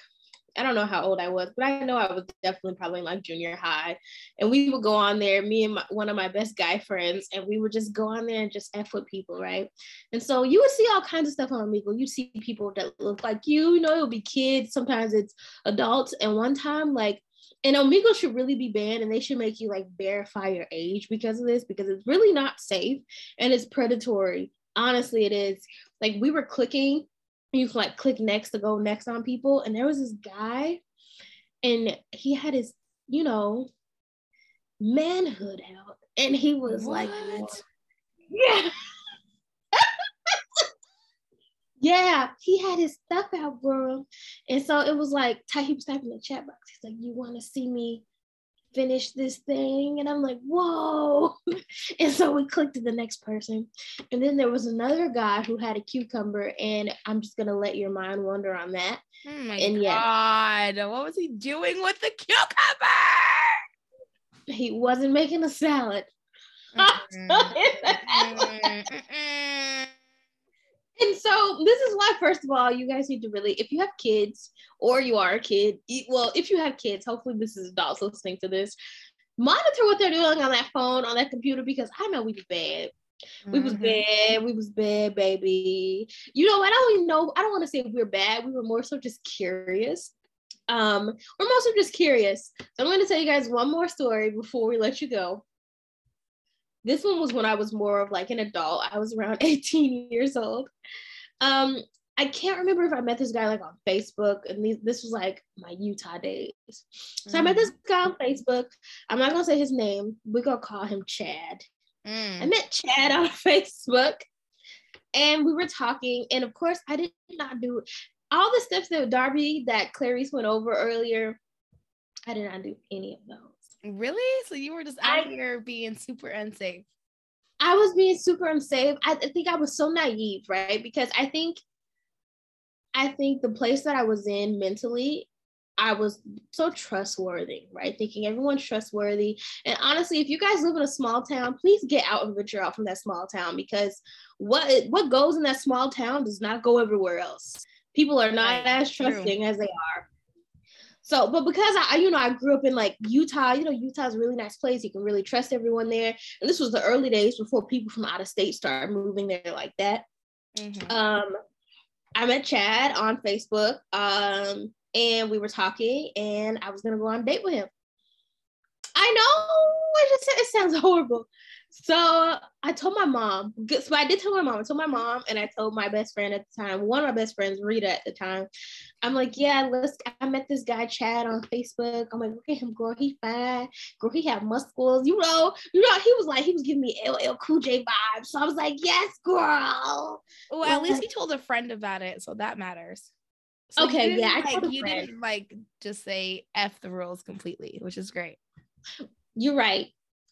I don't know how old I was, but I know I was definitely probably in like junior high. And we would go on there, me and my, one of my best guy friends, and we would just go on there and just F with people, right? And so you would see all kinds of stuff on Omegle. You'd see people that look like you, you know, it'll be kids, sometimes it's adults. And one time, like, and Omegle should really be banned and they should make you like verify your age because of this, because it's really not safe and it's predatory. Honestly, it is. Like we were clicking you can like click next to go next on people. And there was this guy, and he had his, you know, manhood out. And he was like, What? yeah. yeah, he had his stuff out, bro. And so it was like, he was typing in the chat box. He's like, You want to see me finish this thing? And I'm like, Whoa. and so we clicked to the next person. And then there was another guy who had a cucumber. And I'm just going to let your mind wander on that. Oh my And god. What was he doing with the cucumber? He wasn't making a salad. Mm-mm. and so this is why first of all you guys need to really if you have kids or you are a kid well if you have kids hopefully this is adults listening to this monitor what they're doing on that phone on that computer because i know we was bad. We was Mhm. bad we was bad baby. You know i don't even know i don't want to say we were bad we were more so just curious. Um we're mostly just curious. So i'm going to tell you guys one more story before we let you go this one was when I was more of like an adult. I was around 18 years old. Um, I can't remember if I met this guy like on Facebook, and these, this was like my Utah days. So I met this guy on Facebook. I'm not gonna say his name. We're gonna call him Chad. I Mm. met Chad on Facebook, and we were talking. And of course, I did not do all the steps that Darby that Clarice went over earlier. I did not do any of those. Really? So you were just out I- here being super unsafe. I was being super unsafe. I, think I was so naive, right? Because I think I think the place that I was in mentally, I was so trustworthy, right? Thinking everyone's trustworthy. And honestly, if you guys live in a small town, please get out and venture out from that small town because what what goes in that small town does not go everywhere else. People are not as true. trusting as they are. So, but because I, you know, I grew up in like Utah, you know, Utah's a really nice place. You can really trust everyone there. And this was the early days before people from out of state started moving there like that. Mhm. Um, I met Chad on Facebook, um, and we were talking, and I was gonna go on a date with him. I know it just it sounds horrible. So I told my mom. good- So I did tell my mom. I told my mom, and I told my best friend at the time, one of my best friends, Rita, at the time. I'm like, yeah, let's. I met this guy Chad on Facebook. I'm like, look at him, girl. He fine, girl. He have muscles. You know, you know. He was like, he was giving me LL Cool J vibes. So I was like, yes, girl. Well, at least you told a friend about it, so that matters. So Okay, yeah, I like, told you friend. didn't like just say f the rules completely, which is great. You're right.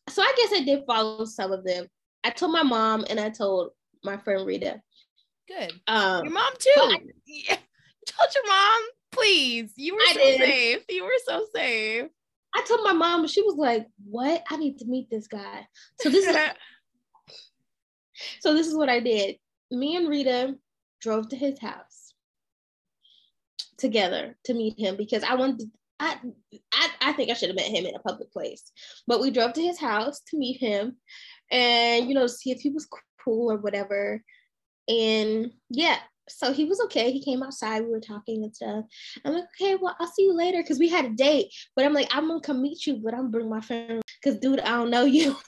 So I guess I did follow some of them. I told my mom and I told my friend Rita. Good. Um, Your mom too. I- Yeah. You told your mom, please. You were I so did. safe. You were so safe. I told my mom, and she was like, "What? I need to meet this guy." So this is so this is what I did. Me and Rita drove to his house together to meet him because I wanted. I, I I think I should have met him in a public place, but we drove to his house to meet him, and you know see if he was cool or whatever. And yeah, so he was okay. He came outside. We were talking and stuff. I'm like, okay, well, I'll see you later because we had a date. But I'm like, I'm gonna come meet you, but I'm gonna bring my friend because, dude, I don't know you.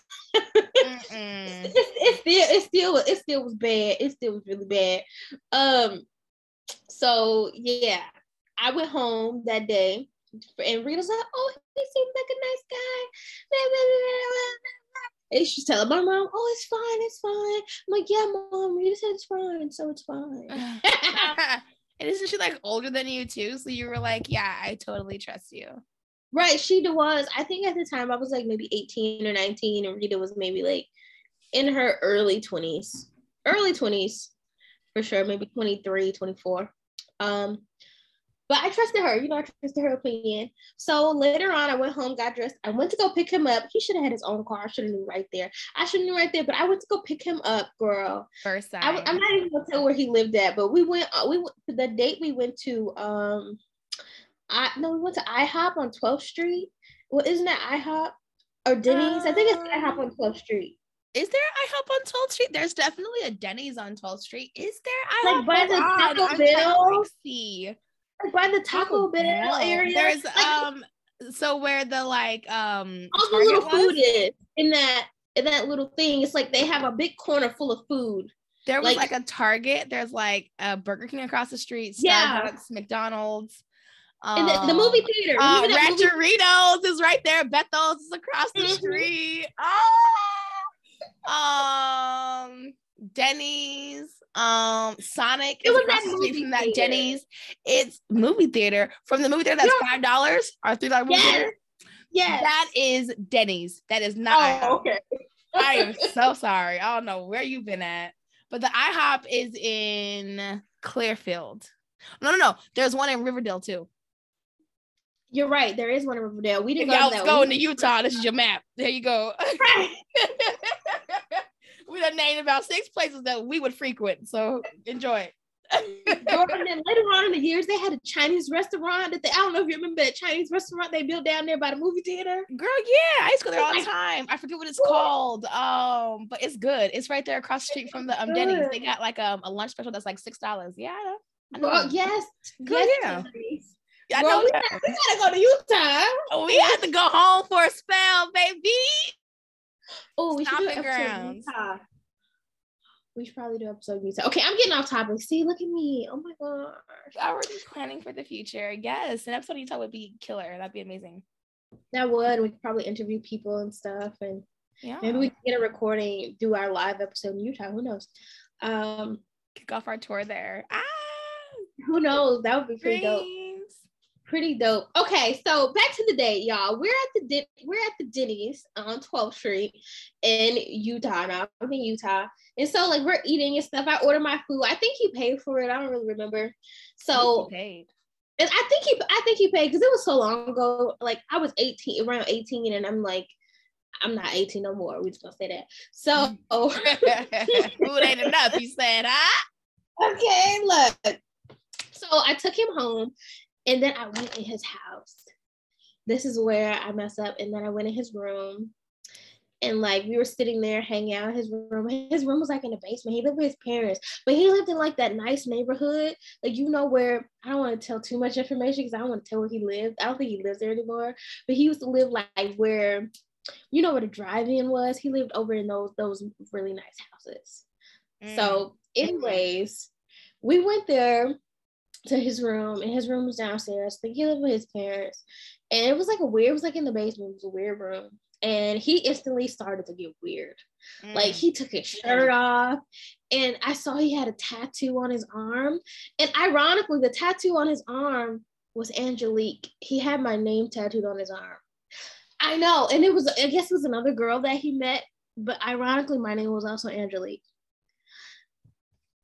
It's, it's still it still it still was bad. It still was really bad. Um, so yeah, I went home that day, and Rita's like, "Oh, he seems like a nice guy." And she's telling my mom, "Oh, it's fine, it's fine." I'm like, "Yeah, mom, Rita said it's fine, so it's fine." and isn't she like older than you too? So you were like, yeah, I totally trust you. Right, she was. I think at the time I was like maybe 18 or 19, and Rita was maybe like in her early 20s. Early 20s, for sure, maybe 23, 24. Um, but I trusted her, you know, I trusted her opinion. So later on, I went home, got dressed. I went to go pick him up. He should have had his own car. I should have knew right there. I should have knew right there, but I went to go pick him up, girl. First time. I, am not even gonna tell where he lived at, but we went. Uh, we went the date we went to. Um, I no, we went to IHOP on 12th Street. Well, isn't that IHOP or Denny's? I think it's IHOP on 12th Street. Is there IHOP on 12th Street? There's definitely a Denny's on 12th Street. Is there IHOP? Like by the Taco Bell? Like, by the Taco Bell area. There's um so where the like um all the little was, food is in that in that little thing. It's like they have a big corner full of food. there was like- like, a Target, there's like a Burger King across the street, Starbucks, Yeah. McDonald's. And the, the movie theater. Uh, movie- Rancheritos is right there. Bethel's is across the Mhm. street. Oh, um, Denny's, um, Sonic It is was that movie from that theater. Denny's. It's movie theater from the movie theater that's five dollars or three dollar Yes. Yes. That is Denny's. That is not. oh, IHOP. okay. I am so sorry. I don't know where you've been at, but the IHOP is in Clearfield. No, no, no. There's one in Riverdale too. You're right. There is one in Riverdale. We didn't go y'all was going one. to Utah, this is your map. There you go. we done named about six places that we would frequent. So enjoy it. Girl, and then later on in the years, they had a Chinese restaurant that they, I don't know if you remember that Chinese restaurant they built down there by the movie theater. Girl, yeah, I used to go there all the time. I forget what it's called. Um, but it's good. It's right there across the street from the um Denny's. They got like um, a lunch special that's like six dollars. Yeah, I know. I know. Girl, yes. Girl, yes, yeah. I Girl, know we, gotta, we gotta go to Utah. We had to go home for a spell, baby. Oh, we should do grounds. Utah. We should probably do episode Utah. Okay, I'm getting off topic. See, look at me. Oh my gosh. Already just planning for the future. Yes, an episode Utah would be killer. That'd be amazing. That would. We could probably interview people and stuff. And Yeah. maybe we can get a recording, do our live episode in Utah. Who knows? Um, kick off our tour there. Ah, who knows? That would be pretty dope. Pretty dope. Okay, so back to the day, y'all. We're at the we're at the Denny's on 12th Street in Utah. Now I'm in Utah, and so like we're eating and stuff. I order my food. I think he paid for it. I don't really remember. So paid. And I think he, I think he paid because it was so long ago. Like I was 18, around 18, and I'm like, I'm not 18 no more. We just gonna say that. So, it ain't enough. You said, huh? okay, look. So I took him home, and then I went in his house. This is where I messed up, and then I went in his room, and like we were sitting there hanging out in his room. His room was like in the basement. He lived with his parents, but he lived in like that nice neighborhood, like you know where I don't want to tell too much information because I don't want to tell where he lived. I don't think he lives there anymore. But he used to live like where, you know where the drive-in was. He lived over in those those really nice houses. Mm. So, anyways, we went there to his room, and his room was downstairs. I think he lived with his parents, and it was like a weird. It was like in the basement. It was a weird room, and he instantly started to get weird. Like Mm. he took his shirt off, and I saw he had a tattoo on his arm. And ironically, the tattoo on his arm was Angelique. He had my name tattooed on his arm. I know, and it was I guess it was another girl that he met, but ironically, my name was also Angelique.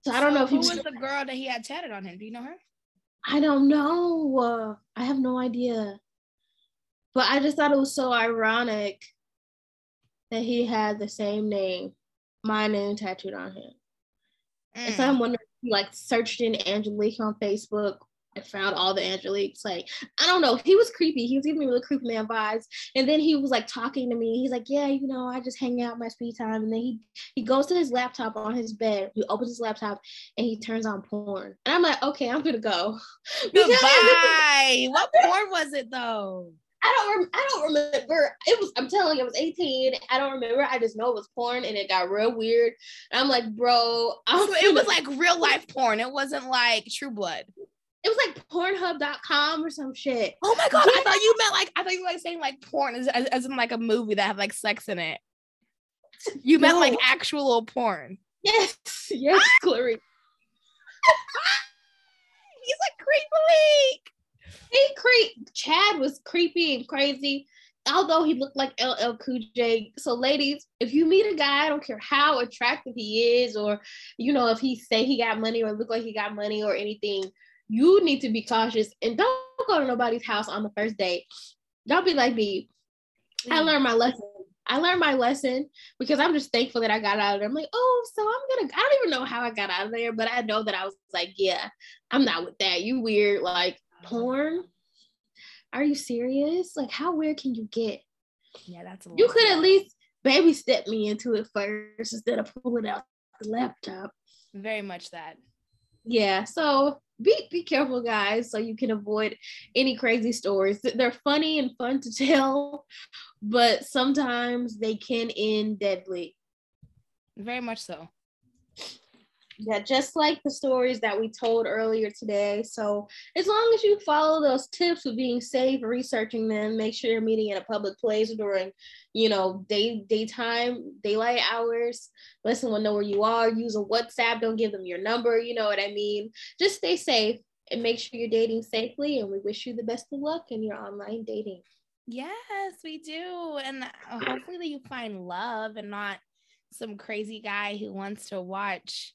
So I don't know if he who was. was the girl that he had tatted on him. Do you know her? I don't know. Uh, I have no idea. But I just thought it was so ironic that he had the same name, my name tattooed on him. And so Mm. I'm wondering, if he like searched in Angelique on Facebook and found all the Angeliques. Like, I don't know. He was creepy. He was giving me really creepy man vibes. And then he was like talking to me. He's like, Yeah, you know, I just hang out my free time. And then he he goes to his laptop on his bed. He opens his laptop and he turns on porn. And I'm like, okay, I'm gonna go. Goodbye. what porn was it though? I don't rem- I don't remember. It was I'm telling you, I was 18. I don't remember. I just know it was porn and it got real weird. And I'm like, bro, I'm So it was like real life porn. It wasn't like True Blood. It was like pornhub.com or some shit. Oh my god! I thought you meant like I thought you were like saying like porn as, as, as in like a movie that had like sex in it. You meant like actual porn. Yes, yes, ah! Clarice. He's a creepy. He creep Chad was creepy and crazy. Although he looked like LL Cool J. So, ladies, if you meet a guy, I don't care how attractive he is, or you know, if he say he got money or look like he got money or anything, you need to be cautious and don't go to nobody's house on the first date. Don't be like me. I mm. learned my lesson. I learned my lesson because I'm just thankful that I got out of there. I'm like, oh, so I'm gonna. I don't even know how I got out of there, but I know that I was like, yeah, I'm not with that. You weird, like porn. Are you serious? Like, how weird can you get? Yeah, that's a You could at least baby step me into it first instead of pulling out the laptop. very much that. Yeah, so be be careful, guys, so you can avoid any crazy stories. They're funny and fun to tell, but sometimes they can end deadly. Very much so. Yeah, just like the stories that we told earlier today. So as long as you follow those tips of being safe, researching them, make sure you're meeting in a public place during, you know, day daytime, daylight hours. Let someone know where you are. Use a WhatsApp. Don't give them your number. You know what I mean? Just stay safe and make sure you're dating safely. And we wish you the best of luck in your online dating. Yes, we do. And uh, hopefully you find love and not some crazy guy who wants to watch,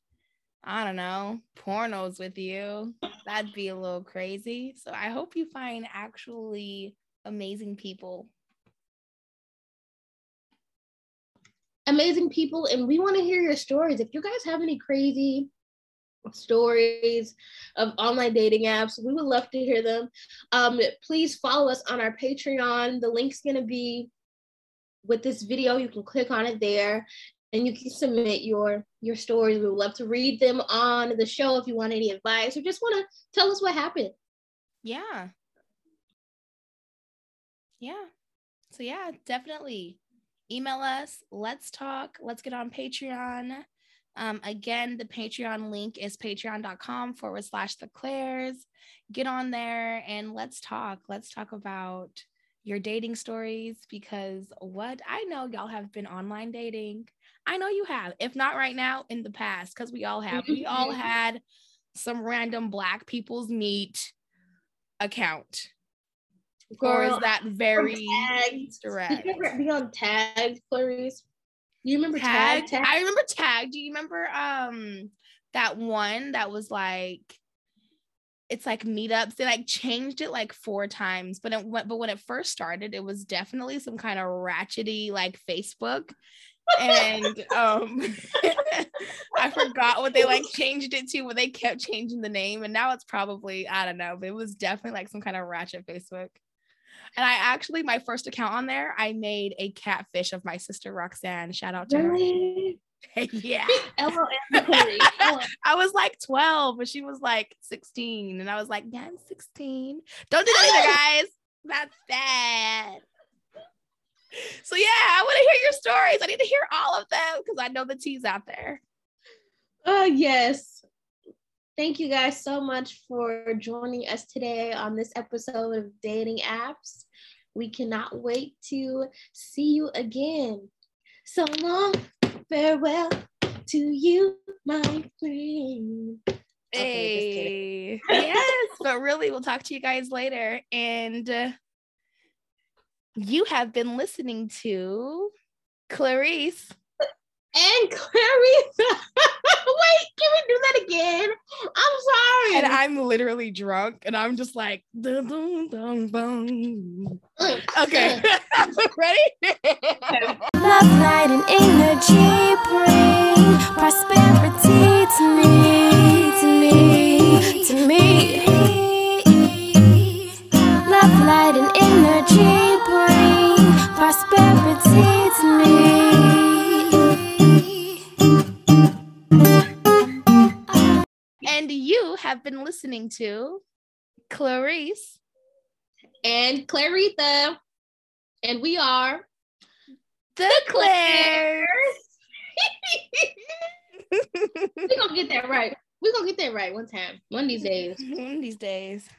I don't know, pornos with you. That'd be a little crazy. So I hope you find actually amazing people. amazing people and we want to hear your stories if you guys have any crazy stories of online dating apps we would love to hear them um, please follow us on our patreon the link's going to be with this video you can click on it there and you can submit your your stories we would love to read them on the show if you want any advice or just want to tell us what happened Yeah. Yeah. So yeah, definitely email us. Let's talk. Let's get on Patreon. Um, again, the Patreon link is patreon.com forward slash the Clairs. Get on there and let's talk. Let's talk about your dating stories because what I know y'all have been online dating. I know you have, if not right now, in the past, because we all have. We all had some random black people's meet account. or is that very tagged. Direct? you ever be on tagged Clarice? Do you remember Tag, tag? I remember tag. Do you remember um that one that was like it's like meetups. They like changed it like four times, but it went, but when it first started, it was definitely some kind of ratchety like Facebook. And um I forgot what they like changed it to, but they kept changing the name, and now it's probably I don't know, but it was definitely like some kind of ratchet Facebook. And I actually, my first account on there, I made a catfish of my sister Roxanne. Shout out to Really? her. yeah. LOL. I was like 12, but she was like 16. And I was like, yeah, I'm 16. Don't do that either, guys. That's bad. So yeah, I want to hear your stories. I need to hear all of them because I know the tea's out there. Oh, yes. Thank you guys so much for joining us today on this episode of Dating Apps. We cannot wait to see you again. So long, farewell to you, my friend. Okay, Hey. yes, but really, we'll talk to you guys later. And uh, you have been listening to Clarice. And Clarice, wait, can we do that again? I'm sorry. And I'm literally drunk and I'm just like, dun, dun, dun, dun. okay. Ready? Love, light, and energy bring prosperity to me, to me, to me. Love, light, and energy bring prosperity to me. and you have been listening to Clarice. and Clarita, And we are The Claire. We're gonna get that right. We're gonna get that right one time. One of these days. One of these days.